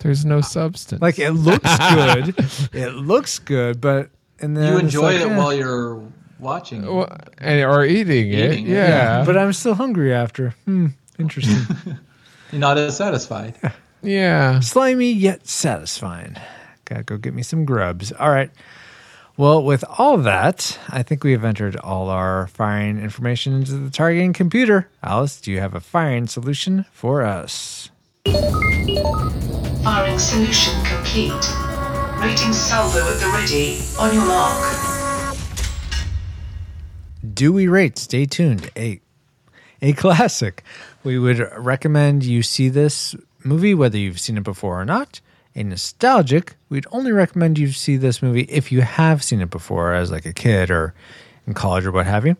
There's no substance. Like it looks good. *laughs* it looks good, but and then You enjoy like, it eh. while you're watching. Well, and or eating it. Eating it, yeah. But I'm still hungry after. Hmm. Interesting. *laughs* You're not as satisfied. *laughs* yeah. Slimy yet satisfying. Gotta go get me some grubs. All right. Well, with all that, I think we have entered all our firing information into the targeting computer. Alice, do you have a firing solution for us? Firing solution complete. Rating salvo at the ready. On your mark. Do we rate? Stay tuned. A a classic. We would recommend you see this movie whether you've seen it before or not. A nostalgic, we'd only recommend you see this movie if you have seen it before as like a kid or in college or what have you.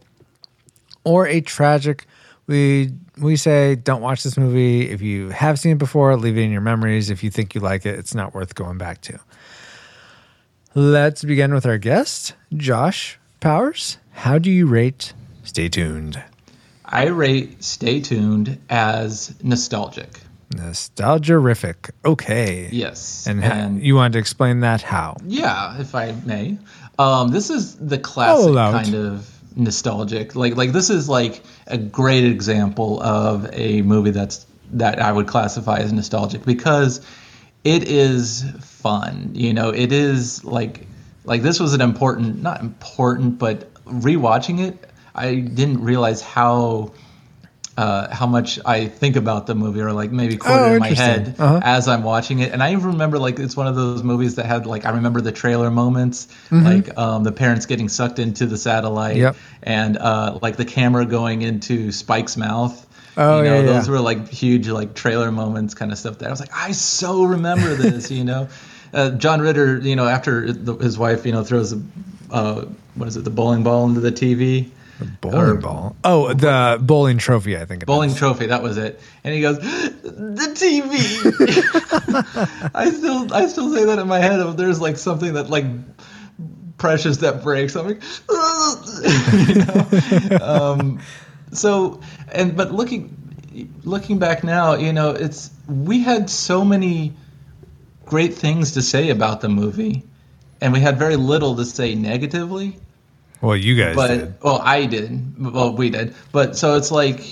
Or a tragic, we we say don't watch this movie if you have seen it before, leave it in your memories. If you think you like it, it's not worth going back to. Let's begin with our guest, Josh Powers. How do you rate? Stay tuned. I rate Stay Tuned as nostalgic. Nostalgia-rific. Okay. Yes. And, ha- you wanted to explain that how? Yeah, if I may. Um, this is the classic kind of nostalgic. Like like this is like a great example of a movie that's that I would classify as nostalgic because it is fun. You know, it is like like this was an important not important, but rewatching it, I didn't realize how uh, how much I think about the movie, or like maybe quote Oh, it in my head Uh-huh. as I'm watching it. And I even remember like it's one of those movies that had like I remember the trailer moments, Mm-hmm. like um, the parents getting sucked into the satellite, Yep. and uh, like the camera going into Spike's mouth. Oh, you know, yeah, those yeah. were like huge like trailer moments kind of stuff. That I was like, I so remember this. you know, *laughs* uh, John Ritter. You know, after the, his wife, you know, throws a uh, what is it, the bowling ball into the TV. Bowling Or- ball. Oh, the bowling trophy, I think. it bowling is. trophy that was it and he goes the tv *laughs* i still i still say that in my head if there's like something that like precious that breaks i'm like *laughs* you know? *laughs* um, so and but looking looking back now you know it's we had so many great things to say about the movie and we had very little to say negatively Well, you guys but did. well i did. Well we did. But so it's like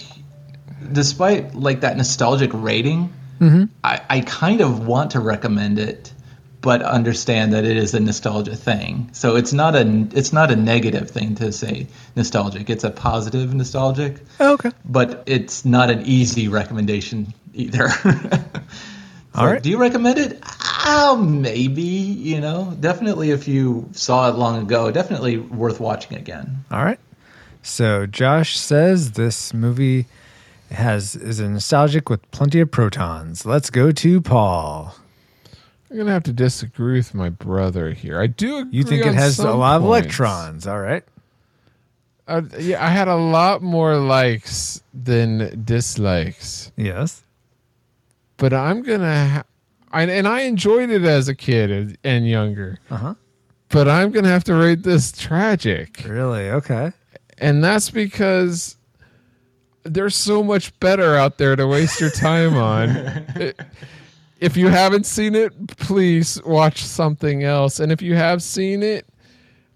despite like that nostalgic rating mm-hmm. I, I kind of want to recommend it but understand that it is a nostalgia thing. So it's not a it's not a negative thing to say nostalgic. It's a positive nostalgic. Oh, okay. but it's not an easy recommendation either *laughs* So, All right. do you recommend it oh maybe you know definitely if you saw it long ago definitely worth watching again All right. So Josh says this movie has is nostalgic with plenty of protons. Let's go to Paul. I'm gonna have to disagree with my brother here. I do. Agree You think it has a some lot of electrons. All right. Uh, yeah, I had a lot more likes than dislikes, Yes. But I'm gonna. Ha- I, and I enjoyed it as a kid and- and younger. Uh huh. but I'm gonna have to rate this tragic. Really? Okay. and that's because there's so much better out there to waste your time on. *laughs* It- if you haven't seen it, please watch something else. And if you have seen it,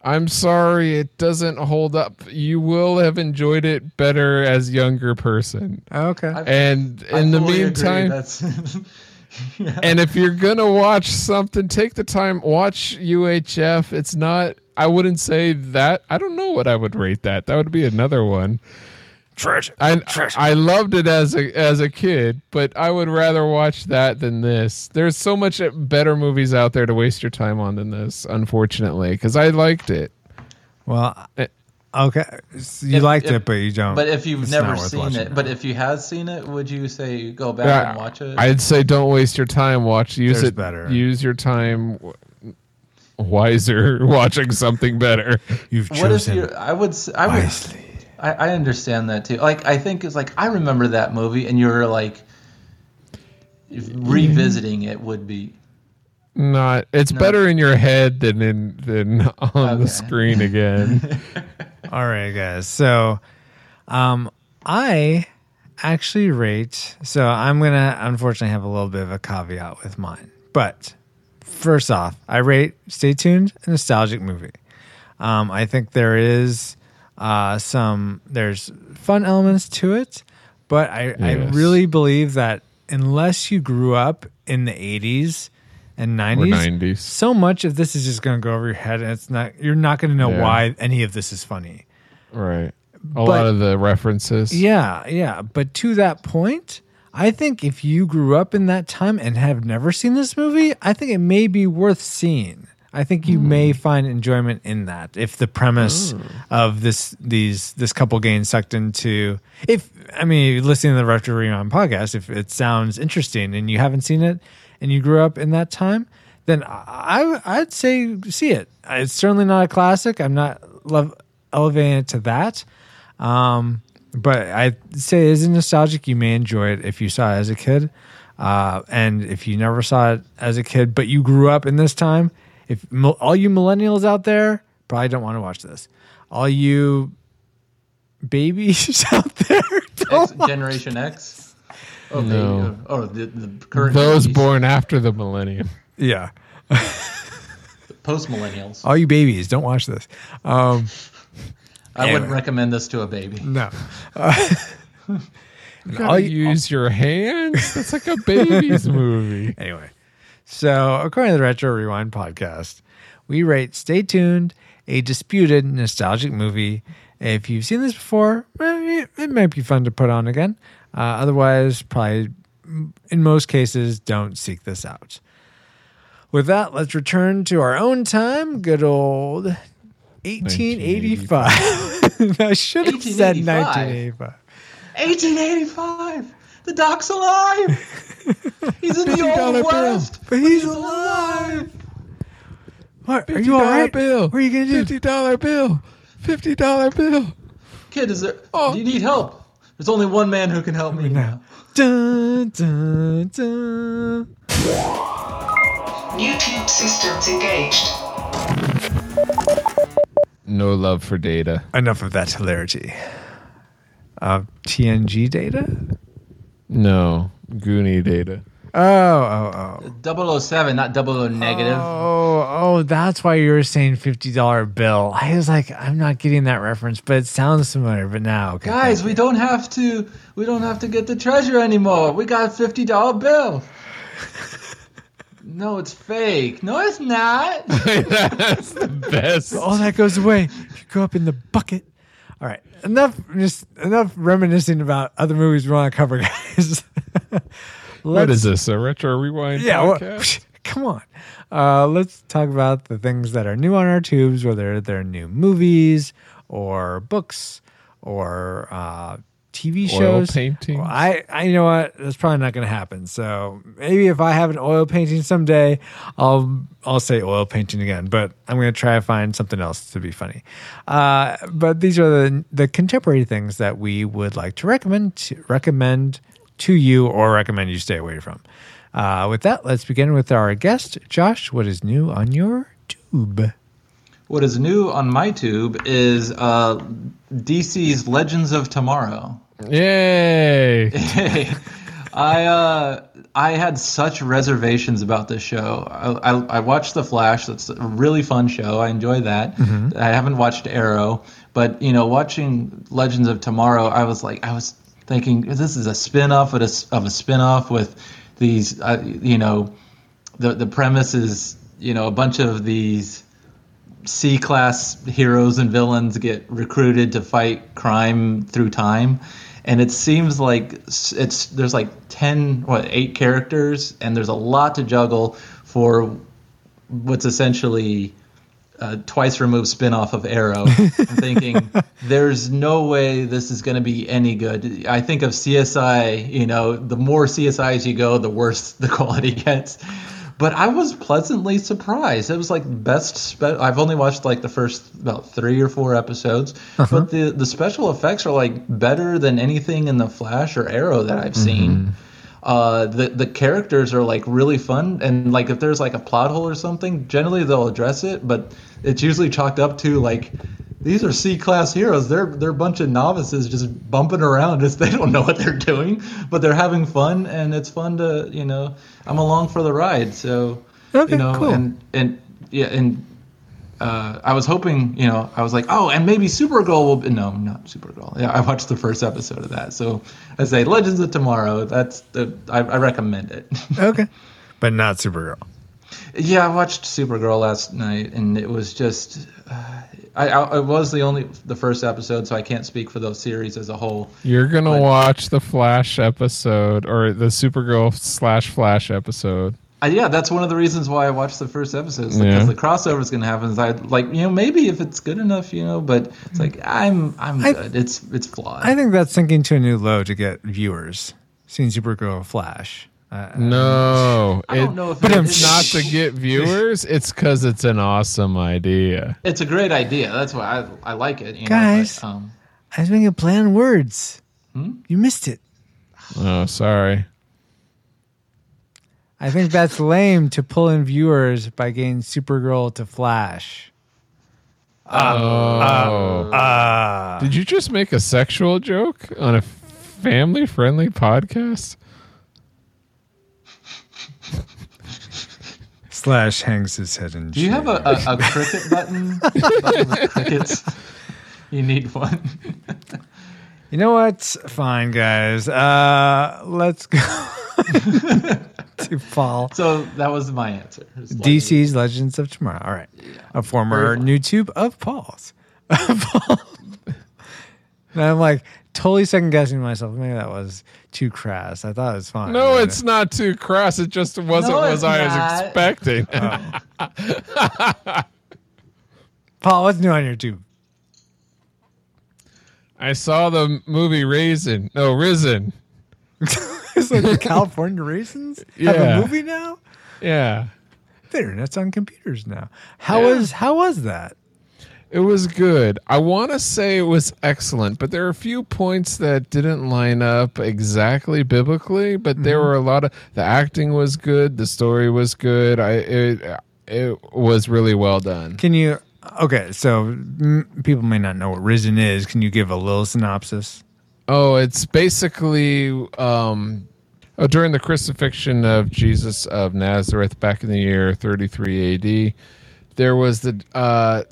I'm sorry it doesn't hold up. You will have enjoyed it better as younger person. Okay. And I in the fully meantime, that's *laughs* and if you're gonna watch something, take the time watch UHF. It's not. I wouldn't say that. I don't know what I would rate that. That would be another one. Tragic. I I loved it as a as a kid, but I would rather watch that than this. There's so much better movies out there to waste your time on than this, unfortunately, because I liked it. Well, Eh. okay. So you If- liked if- it, but you don't. But if you've never seen it, now. but if you have seen it, would you say go back Yeah, and watch it? I'd say don't waste your time. Watch use There's it better. Use your time wiser *laughs* watching something better. you've what if chosen? I would. s- I would. wisely. I, I understand that too. Like I think it's like I remember that movie, and you're like revisiting it would be. Not. It's better in your head than in than on Okay. the screen again. *laughs* All right, guys. So, um, I actually rate. So I'm gonna unfortunately have a little bit of a caveat with mine. But first off, I rate. Stay tuned. A nostalgic movie. Um, I think there is uh, some there's fun elements to it, but I, I really believe that unless you grew up in the 80s and 90s, 90s. so much of this is just going to go over your head, and it's not you're not going to know Yeah. why any of this is funny. right. A lot of the references. Yeah, yeah. But to that point, I think if you grew up in that time and have never seen this movie, I think it may be worth seeing. I think you may find enjoyment in that if the premise of this these this couple getting sucked into if I mean listening to the Retro Rewind podcast, if it sounds interesting and you haven't seen it and you grew up in that time, then I I'd say see it. It's certainly not a classic. I'm not love elevating it to that. Um, but I say it is nostalgic. You may enjoy it if you saw it as a kid. Uh, and if you never saw it as a kid, but you grew up in this time, if all you millennials out there probably don't want to watch this, all you babies *laughs* out there, *laughs* don't X, Generation X. Oh, No. they, oh, the, the current Those babies, born after the millennium. yeah, *laughs* post millennials. all you babies don't watch this. Um, I anyway. wouldn't recommend this to a baby. no, You gotta use your hands. That's like a baby's movie. Anyway, so according to the Retro Rewind podcast, we rate Stay Tuned a disputed nostalgic movie. If you've seen this before, eh, it might be fun to put on again. Uh, otherwise, probably mm, in most cases, don't seek this out. With that, let's return to our own time. Good old 1885. *laughs* I should have said 1985. 1885. The doc's alive. *laughs* He's in the $50 old bill. west. But he's alive. What? Are you all right? bill. What are you gonna do? Fifty dollar bill. Fifty dollar bill. Kid, is there? Oh. Do you need help? There's only one man who can help me now. Dun, dun, dun. New tube systems engaged. No love for data. Enough of that hilarity. Uh, TNG data? No. Goonie data. Oh, oh, oh. 007, not 00 negative. Oh, oh, that's why you were saying $50 bill. I was like, I'm not getting that reference, but it sounds similar, But now, okay. Guys, we don't have to. We don't have to get the treasure anymore. We got a fifty dollar bill. no, it's fake. No, it's not. *laughs* That's the best. all that goes away. You go up in the bucket. All right, enough. Just enough reminiscing about other movies we want to cover, *laughs* guys. What is this? A retro rewind Yeah, podcast? *laughs* come on. Uh, let's talk about the things that are new on our tubes, whether they're new movies or books or uh, TV Oil shows. paintings. Well, I, I you know what that's probably not going to happen. So maybe if I have an oil painting someday, I'll I'll say oil painting again. But I'm going to try to find something else to be funny. Uh, but these are the the contemporary things that we would like to recommend to, recommend to you or recommend you stay away from. Uh, with that, let's begin with our guest, Josh. What is new on your tube? What is new on my tube is uh, DC's Legends of Tomorrow. Yay! *laughs* I uh, I had such reservations about this show. I, I, I watched The Flash. That's a really fun show. I enjoy that. I haven't watched Arrow, but you know, watching Legends of Tomorrow, I was like, I was thinking this is a spin-off of a, of a spin-off with these, uh, you know, the the premise is you know a bunch of these C class heroes and villains get recruited to fight crime through time. And it seems like it's there's like ten what eight characters and there's a lot to juggle for what's essentially a twice removed spin-off of Arrow. *laughs* I'm thinking there's no way this is going to be any good. I think of CSI, you know, the more CSIs you go, the worse *laughs* the quality gets but I was pleasantly surprised. It was like best. Spe- I've only watched like the first about three or four episodes, but the the special effects are like better than anything in the Flash or Arrow that I've seen. Uh, the the characters are like really fun, and like if there's like a plot hole or something, generally they'll address it, but it's usually chalked up to like. These are C class heroes. They're they're a bunch of novices just bumping around. Just they don't know what they're doing, but they're having fun, and it's fun to you know. I'm along for the ride. So Okay, you know, cool. and and yeah, and uh, I was hoping, you know, I was like, oh, and maybe Supergirl will. Be, no, not Supergirl. Yeah, I watched the first episode of that. So I say Legends of Tomorrow. That's the I, I recommend it. *laughs* Okay. But not Supergirl. Yeah, I watched Supergirl last night, and it was just. Uh, I, I it was the only the first episode, so I can't speak for the series as a whole. You're gonna But- watch the Flash episode or the Supergirl slash Flash episode. Uh, yeah, that's one of the reasons why I watched the first episode. Because Yeah. the crossover is going to happen. I like you know maybe if it's good enough, you know, but it's like I'm I'm I- good. It's it's flawed. I think that's sinking to a new low to get viewers. Seeing Supergirl Flash. Uh, No, I don't it- know if but it- it's not to get viewers. It's because it's an awesome idea. it's a great idea. That's why I I like it. You Guys. know, but, um, I was making a play on words. Hmm? You missed it. Oh, sorry. I think that's lame to pull in viewers by getting Supergirl to Flash. Oh, did you just make a sexual joke on a family-friendly podcast? Slash hangs his head in do you have a, a, a cricket button? *laughs* button crickets? You need one. You know what? Fine, guys. Uh, let's go *laughs* to Paul. So that was my answer. Like- DC's Legends of Tomorrow. All right. A former new tube of Paul's. *laughs* Paul. and I'm like totally second guessing myself. Maybe that was too crass. I thought it was fine. No, it's not too crass. It just wasn't No, what I was expecting. Oh. *laughs* Paul, what's new on your tube? I saw the movie Raisin. No, Risen. *laughs* it's like the *laughs* California Raisins have Yeah. a movie now. Yeah. The internet's on computers now. How Yeah. was how was that? It was good. I want to say it was excellent, but there are a few points that didn't line up exactly biblically. But there were a lot of the acting was good, the story was good. I it it was really well done. Can you? Okay, so mm, people may not know what Risen is. Can you give a little synopsis? Oh, it's basically um, oh, during the crucifixion of Jesus of Nazareth back in the year 33 AD. There was the uh,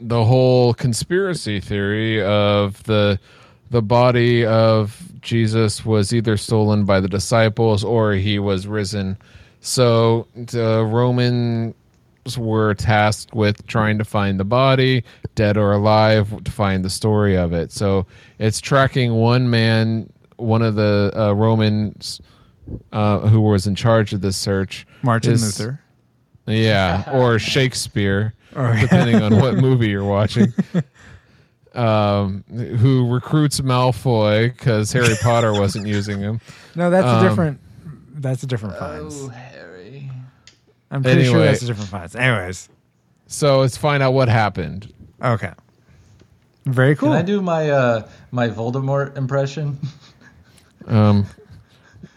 the whole conspiracy theory of the the body of Jesus was either stolen by the disciples or he was risen. So the Romans were tasked with trying to find the body, dead or alive, to find the story of it. So it's tracking one man, one of the uh, Romans uh, who was in charge of this search. Martin is- Luther. yeah, or Shakespeare, Or- depending on what *laughs* movie you're watching. Um, who recruits Malfoy because Harry Potter wasn't using him. No, that's Um, a different. That's a different Fiennes. Oh, Harry. I'm pretty sure that's a different Fiennes. Anyways, So let's find out what happened. okay. Very cool. Can I do my uh, my Voldemort impression? *laughs* Um,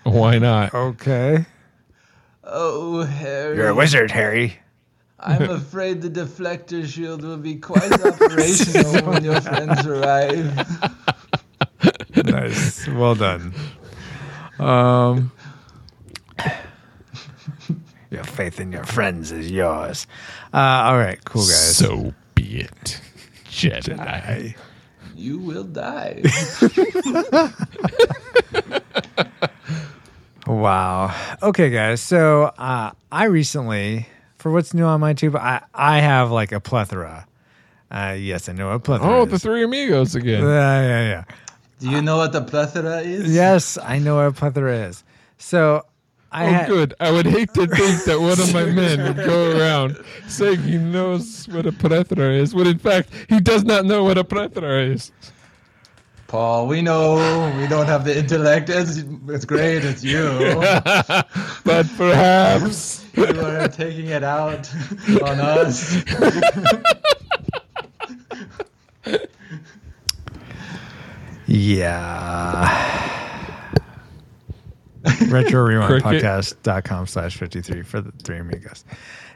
why not? okay. Oh, Harry. You're a wizard, Harry. I'm *laughs* afraid the deflector shield will be quite *laughs* operational when your *laughs* friends arrive. nice. Well done. Um, your faith in your friends is yours. Uh, all right, cool guys. So be it, Jedi. You will die. Wow. Okay, guys. So uh, I recently, for what's new on my tube, I I have like a plethora. Uh, yes, I know what a plethora. Oh, is. the Three Amigos Uh, again. yeah, yeah. Yeah. Do you know what the plethora is? Yes, I know what a plethora is. So I Oh, had good. I would hate to think that one of my men would go *laughs* around saying he knows what a plethora is, when in fact he does not know what a plethora is. Paul, we know we don't have the intellect. It's, it's great. It's you. *laughs* But perhaps you are taking it out on us. Yeah. Retro Rewind Cricket. Podcast.com slash 53 for the three amigos.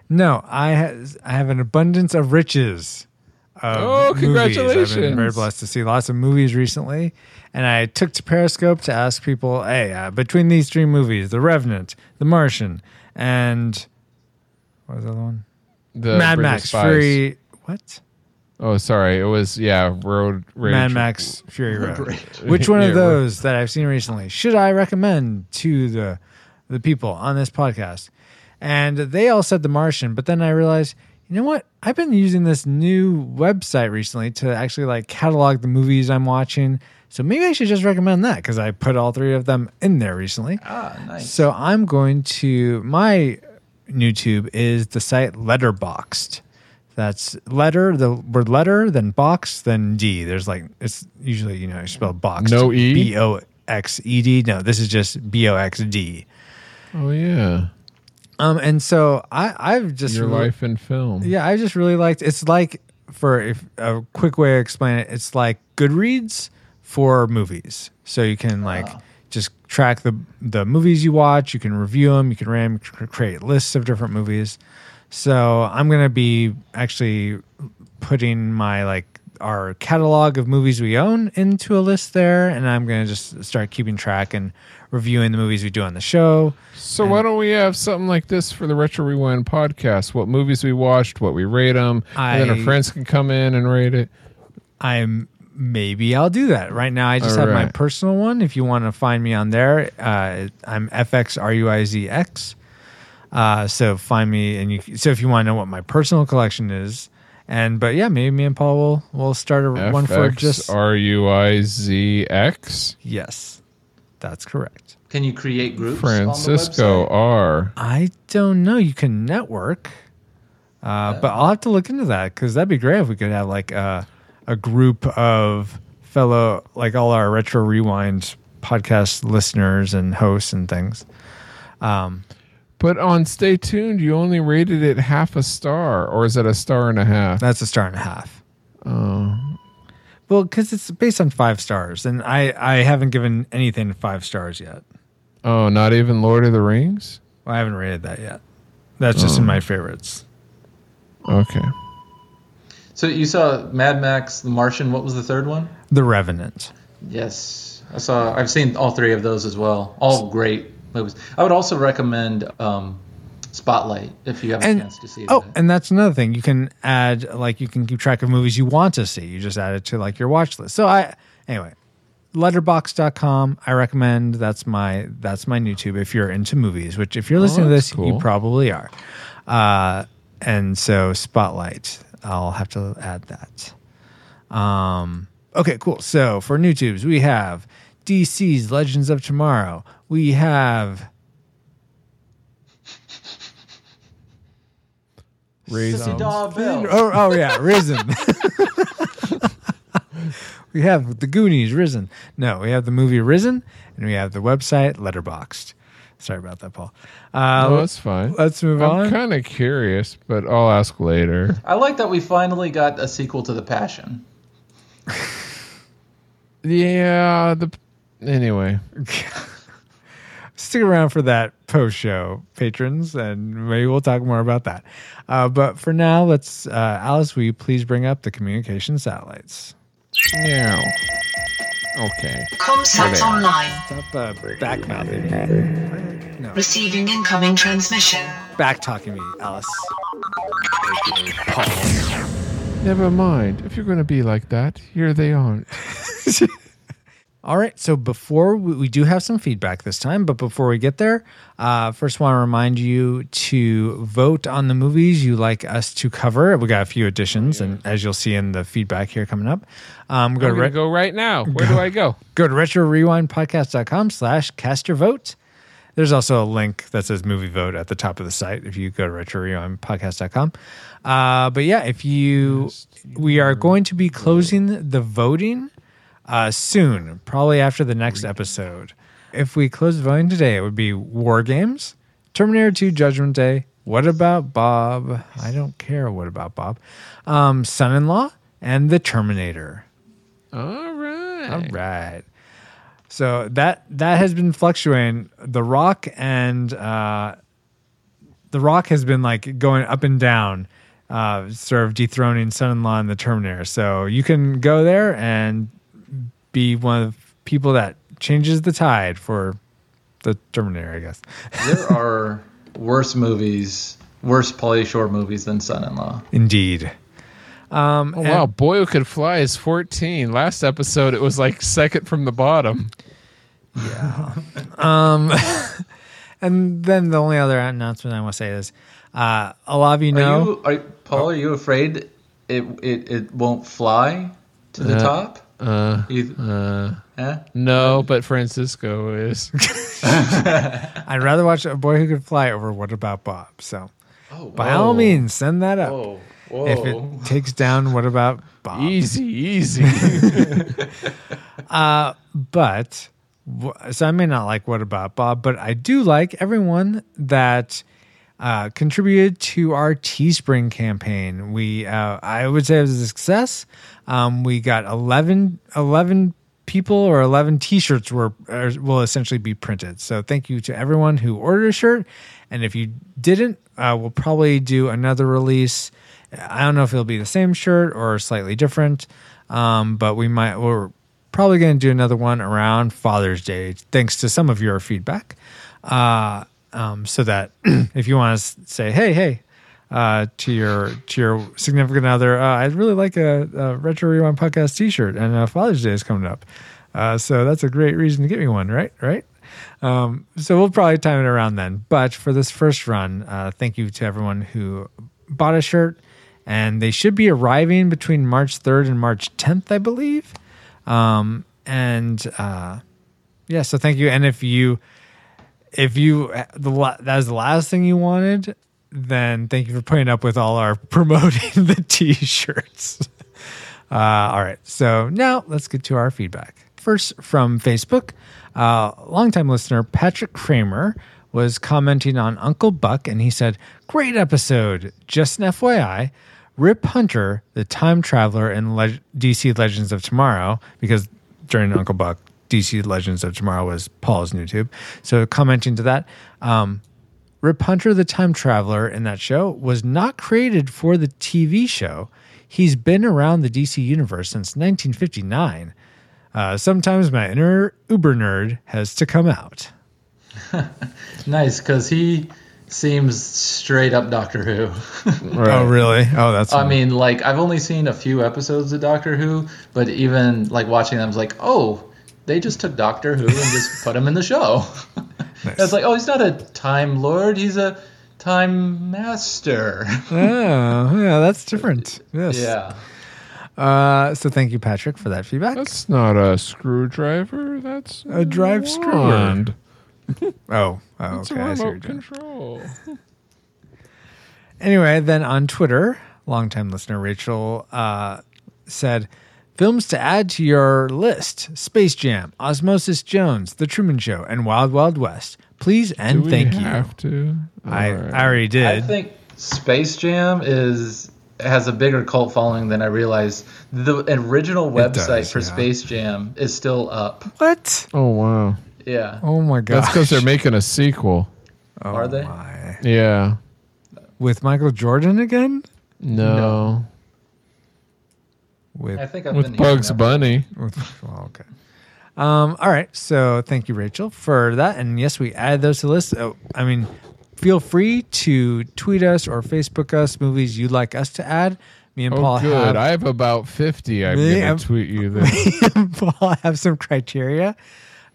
No, I, has, I have an abundance of riches. Of Oh, movies. I've been very blessed to see lots of movies recently. And I took to Periscope to ask people, hey, uh, between these three movies, The Revenant, The Martian, and what was the other one? the Mad Bridge of Max Spies. Fury. What? Oh, sorry. It was yeah. Road Rage. Mad Max Fury Road. Rage. *laughs* Which one Yeah, of those that I've seen recently should I recommend to the the people on this podcast? And they all said The Martian, but then I realized, you know what? I've been using this new website recently to actually like catalog the movies I'm watching. So maybe I should just recommend that because I put all three of them in there recently. Ah, nice. So I'm going to my YouTube is the site Letterboxd. That's letter, the word letter, then box, then D. There's like it's usually you know you spell box. No E? B O X E D. No, this is just B O X D. Oh yeah. Um, and so I I've just Your really- life in film. yeah, I just really liked. It's like for if a quick way to explain it, it's like Goodreads for movies. So you can like just track the the movies you watch. You can review them. You can ram create lists of different movies. So I'm gonna be actually putting my like our catalog of movies we own into a list there, and I'm gonna just start keeping track and reviewing the movies we do on the show. So why don't we have something like this for the Retro Rewind podcast? What movies we watched, what we rate them, and then our friends can come in and rate it. I'm maybe I'll do that. Right now, I just All have my personal one. If you want to find me on there, uh, I'm FXRUIZX. Uh, so find me, and you. So if you want to know what my personal collection is, and but yeah, maybe me and Paul will will start a one for just R U I Z X. yes, that's correct. Can you create groups? Francisco On the website? R. I don't know. You can network, uh, but I'll have to look into that because that'd be great if we could have like a a group of fellow like all our retro rewind podcast listeners and hosts and things. But on Stay Tuned, you only rated it half a star, or is it a star and a half? That's a star and a half. Oh, Well, because it's based on five stars, and I I haven't given anything five stars yet. oh, not even Lord of the Rings. Well, I haven't rated that yet. That's just in oh. my favorites. Okay, So you saw Mad Max, The Martian. What was the third one? The Revenant. Yes, I saw. I've seen all three of those as well. All great movies. I would also recommend um, Spotlight if you have a And chance to see it. oh, and that's another thing. You can add like you can keep track of movies you want to see. You just add it to like your watch list. So I anyway, letterboxd.com I recommend. That's my that's my YouTube if you're into movies, which if you're listening to that's this, you probably are. Uh and so Spotlight, I'll have to add that. Um okay, cool. So for new tubes, we have DC's Legends of Tomorrow. We have Risen. Oh, oh yeah, Risen. *laughs* we have the Goonies, Risen. No, we have the movie Risen, and we have the website Letterboxd. Sorry about that, Paul. Uh, Oh, that's fine. let's move on. I'm kind of curious, but I'll ask later. I like that we finally got a sequel to The Passion. *laughs* Yeah. The anyway. *laughs* stick around for that post show, patrons, and maybe we'll talk more about that. Uh, but for now, let's, uh, Alice, will you please bring up the communication satellites? Yeah. Okay. Comsat online. Stop uh, back mouthing. No, Receiving incoming transmission. back talking me, Alice. Never mind. If you're going to be like that, here they aren't. *laughs* All right. So before we, we do have some feedback this time, but before we get there, uh, first want to remind you to vote on the movies you like us to cover. We got a few additions, and as you'll see in the feedback here coming up, um, go I'm to re- go right now. Where do I go? *laughs* go to retrorewindpodcast.com slash cast your vote. There's also a link that says movie vote at the top of the site if you go to retrorewindpodcast.com. Uh, but yeah, if you, we are going to be closing the voting uh, soon, probably after the next episode. If we close the voting today, it would be War Games, Terminator 2 Judgment Day, What About Bob? I don't care what about Bob, um, Son in Law, and The Terminator. All right. All right. So that that has been fluctuating. The Rock and uh, the Rock has been like going up and down, uh, sort of dethroning Son-in-Law and the Terminator. So you can go there and be one of the people that changes the tide for the Terminator, I guess. There *laughs* are worse movies, worse Pauly Shore movies than Son-in-Law. Indeed. Oh, wow. Boy Who Could Fly is 14. Last episode, it was like second from the bottom. Yeah. *laughs* um, *laughs* and then the only other announcement I want to say is, uh, a lot of you Are know. you, are, Paul, are you afraid it, it, it won't fly to the top? Uh, uh, no, but Francisco is. *laughs* I'd rather watch A Boy Who Could Fly over What About Bob. So, by all means, send that up. Whoa, whoa. If it takes down What About Bob. easy, easy. *laughs* *laughs* Uh, but, so I may not like What About Bob, but I do like everyone that uh, contributed to our Teespring campaign. We, uh, I would say it was a success. Um, we got 11, 11 people or 11 t-shirts er, will essentially be printed. So thank you to everyone who ordered a shirt. And if you didn't, uh, we'll probably do another release. I don't know if it'll be the same shirt or slightly different. Um, but we might, we're probably going to do another one around Father's Day, thanks to some of your feedback. Uh, um, so that *clears throat* if you want to say, hey, hey, uh, to your to your significant other, uh, I'd really like a, a retro rewind podcast T-shirt, and uh, Father's Day is coming up, uh, so that's a great reason to get me one, right? Right. Um, so we'll probably time it around then. But for this first run, uh, thank you to everyone who bought a shirt, and they should be arriving between March 3rd and March 10th, I believe. Um, and uh, yeah, so thank you. And if you if you the the last thing you wanted, then thank you for putting up with all our *laughs* promoting the t-shirts. *laughs* Uh, all right, so now let's get to our feedback. First, from Facebook, uh, longtime listener Patrick Kramer was commenting on Uncle Buck, and he said, "Great episode. Just an FYI." Rip Hunter, the time traveler in Le- DC Legends of Tomorrow, because during Uncle Buck, DC Legends of Tomorrow was Paul's new tube. So commenting to that, um, Rip Hunter, the time traveler in that show, was not created for the TV show. He's been around the DC universe since 1959. Uh, sometimes my inner uber nerd has to come out. *laughs* Nice, because he seems straight up Doctor Who. *laughs* Oh, really? Oh, that's. I mean, like I've only seen a few episodes of Doctor Who, but even like watching them, I was like, oh, they just took Doctor Who and just put him in the show. *laughs* It's like, oh, he's not a time lord; he's a time master. *laughs* oh, yeah, that's different. Yes. yeah. Uh, so thank you, Patrick, for that feedback. That's not a screwdriver. That's A drive screwer. wand. *laughs* oh, oh, It's okay. a I see what you're remote control. Anyway, then on Twitter, longtime listener Rachel uh, said, Films to add to your list Space Jam, Osmosis Jones, The Truman Show, and Wild Wild West. Please and Do we thank you. have to? I, I already did. I think Space Jam is has a bigger cult following than I realized. The original website does, for yeah. Space Jam is still up. what? Oh wow. Yeah. Oh my god. That's because they're making a sequel. Are they? Oh, my. Yeah. With Michael Jordan again? No. No. With I think I've With been Bugs. Bunny. With, well, okay. Um, all right. So thank you, Rachel, for that. And yes, we add those to the list. Oh, I mean, feel free to tweet us or Facebook us movies you'd like us to add. Me and Oh, Paul good. have I have about 50. I'm Me, gonna tweet you then. *laughs* me and Paul have some criteria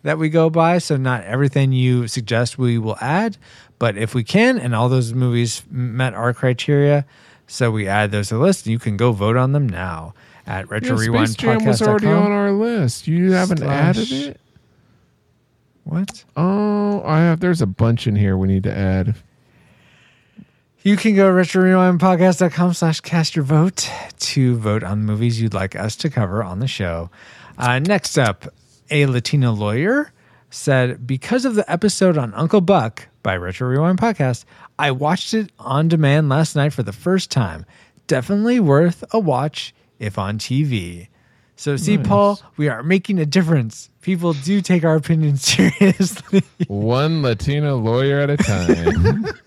that we go by. So not everything you suggest we will add, but if we can, and all those movies met our criteria, so we add those to the list. You can go vote on them now at retro Yeah, rewind Space Jam was already on our list. You haven't added it? What? Oh, I have. There's a bunch in here we need to add. You can go to retrorewindpodcast.com slash cast your vote to vote on movies you'd like us to cover on the show. Uh, next up, a Latino lawyer said, Because of the episode on Uncle Buck by Retro Rewind Podcast, I watched it on demand last night for the first time. Definitely worth a watch if on TV. So, see, Paul, we are making a difference. People do take our opinions *laughs* seriously. One Latino lawyer at a time. *laughs*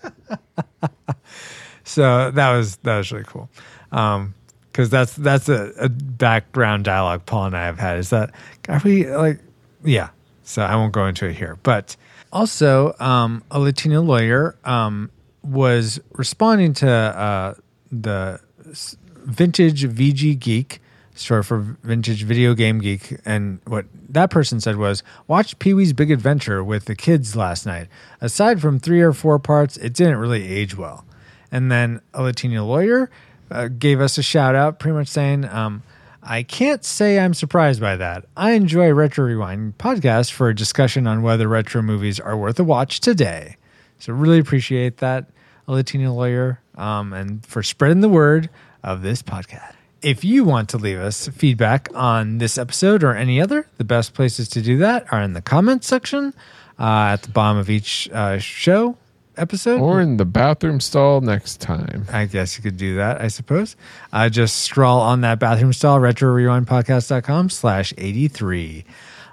So that was that was really cool. Um because that's that's a, a background dialogue Paul and I have had. Is that are we like yeah. So I won't go into it here. But also, um, a Latino lawyer um, was responding to uh, the s- vintage VG Geek, short for Vintage Video Game Geek, and what that person said was, "Watched Pee Wee's Big Adventure with the kids last night. Aside from three or four parts, it didn't really age well." And then a Latina lawyer uh, gave us a shout out, pretty much saying, um, I can't say I'm surprised by that. I enjoy Retro Rewind podcast for a discussion on whether retro movies are worth a watch today. So really appreciate that, a Latino lawyer, um, and for spreading the word of this podcast. If you want to leave us feedback on this episode or any other, the best places to do that are in the comments section uh, at the bottom of each uh, show episode. or in the bathroom stall next time. I guess you could do that, I suppose. Uh, just scroll on that bathroom stall, retrorewindpodcast.com slash 83.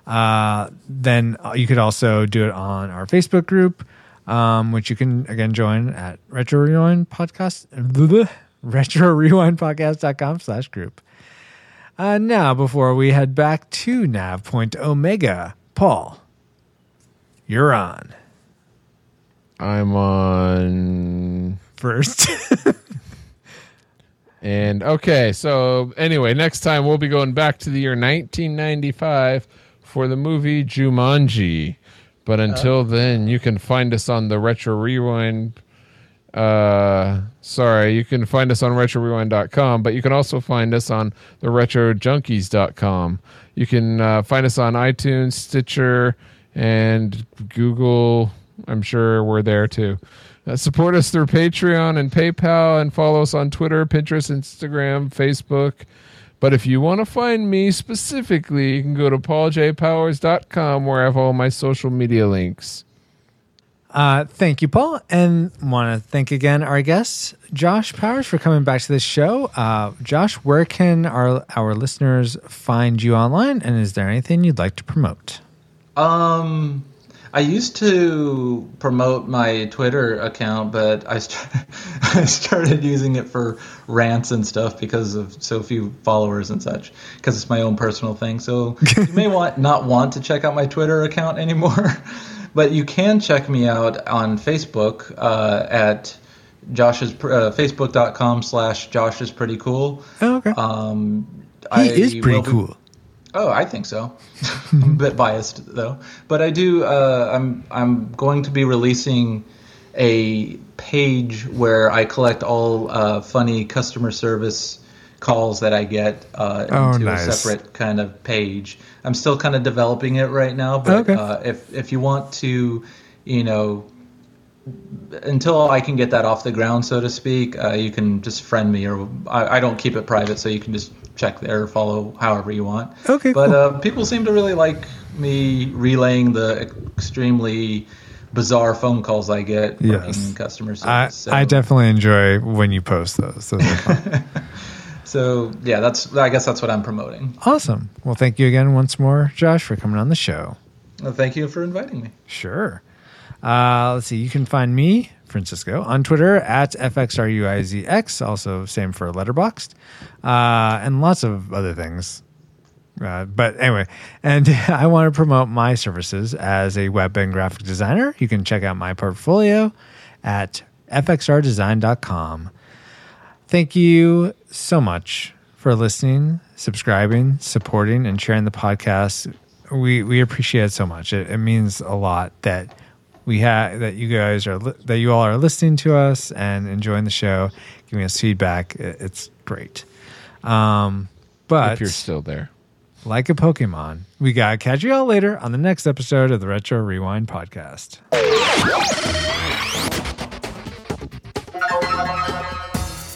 Uh, then you could also do it on our Facebook group, um, which you can, again, join at Retro Rewind Podcast, retrorewindpodcast.com slash group. Uh, now, before we head back to Nav Point Omega, Paul, you're on I'm on. first. *laughs* And okay, so anyway, next time we'll be going back to the year 1995 for the movie Jumanji. But until then, you can find us on the Retro Rewind. Uh, sorry, you can find us on RetroRewind.com, but you can also find us on the RetroJunkies.com. You can uh, find us on iTunes, Stitcher, and Google. I'm sure we're there too. Uh, support us through Patreon and PayPal and follow us on Twitter, Pinterest, Instagram, Facebook. But if you want to find me specifically, you can go to pauljpowers.com where I have all my social media links. Uh, thank you, Paul, and want to thank again our guest, Josh Powers, for coming back to this show. Uh, Josh, where can our our listeners find you online, and is there anything you'd like to promote? Um, I used to promote my Twitter account, but I, st- *laughs* I started using it for rants and stuff because of so few followers and such. Because it's my own personal thing. So *laughs* you may want not want to check out my Twitter account anymore, *laughs* but you can check me out on Facebook uh, at Josh's uh, Facebook.com slash Josh is pretty cool. Oh, okay. Um, he is pretty be- cool. Oh, I think so. *laughs* I'm a bit biased though, but I do. Uh, I'm I'm going to be releasing a page where I collect all uh, funny customer service calls that I get uh, Oh, into nice. a separate kind of page. I'm still kind of developing it right now, but Okay. uh, if if you want to, you know. Until I can get that off the ground, so to speak, uh, you can just friend me, or I, I don't keep it private, so you can just check there, follow however you want. Okay, But cool. uh, people seem to really like me relaying the extremely bizarre phone calls I get Yes. in customer service. I, so, I definitely enjoy when you post those. Those. *laughs* So yeah, that's I guess that's what I'm promoting. awesome. Well, thank you again once more, Josh, for coming on the show. Well, thank you for inviting me. Sure. Uh, let's see. You can find me, Francisco, on Twitter at FXRUIZX. Also, same for Letterboxd, uh, and lots of other things. Uh, but anyway, and *laughs* I want to promote my services as a web and graphic designer. You can check out my portfolio at fxrdesign.com. Thank you so much for listening, subscribing, supporting, and sharing the podcast. We we appreciate it so much. It, it means a lot that we have that you guys are li- that you all are listening to us and enjoying the show, giving us feedback. It, it's great. Um, but if you're still there. like a Pokemon, we gotta catch you all later on the next episode of the Retro Rewind podcast.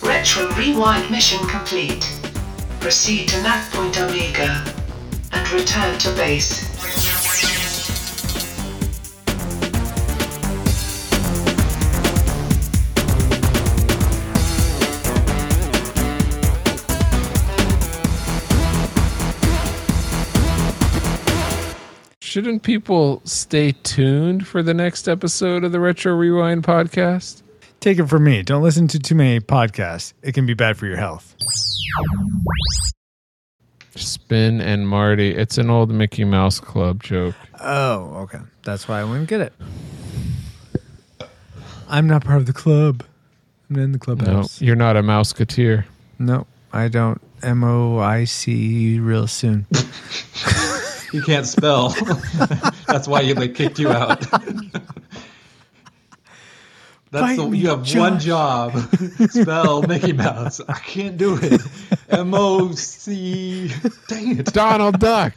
Retro Rewind mission complete. Proceed to nav point Omega and return to base. Shouldn't people stay tuned for the next episode of the Retro Rewind podcast? Take it from me. Don't listen to too many podcasts. It can be bad for your health. Spin and Marty. It's an old Mickey Mouse Club joke. Oh, okay. That's why I wouldn't get it. I'm not part of the club. I'm in the clubhouse. No, you're not a Mouseketeer. No, I don't. M O I C real soon. *laughs* You can't spell. *laughs* That's why they kicked you out. That's the, you have one job. Spell Mickey Mouse. I can't do it. M O C. Dang it. Donald Duck.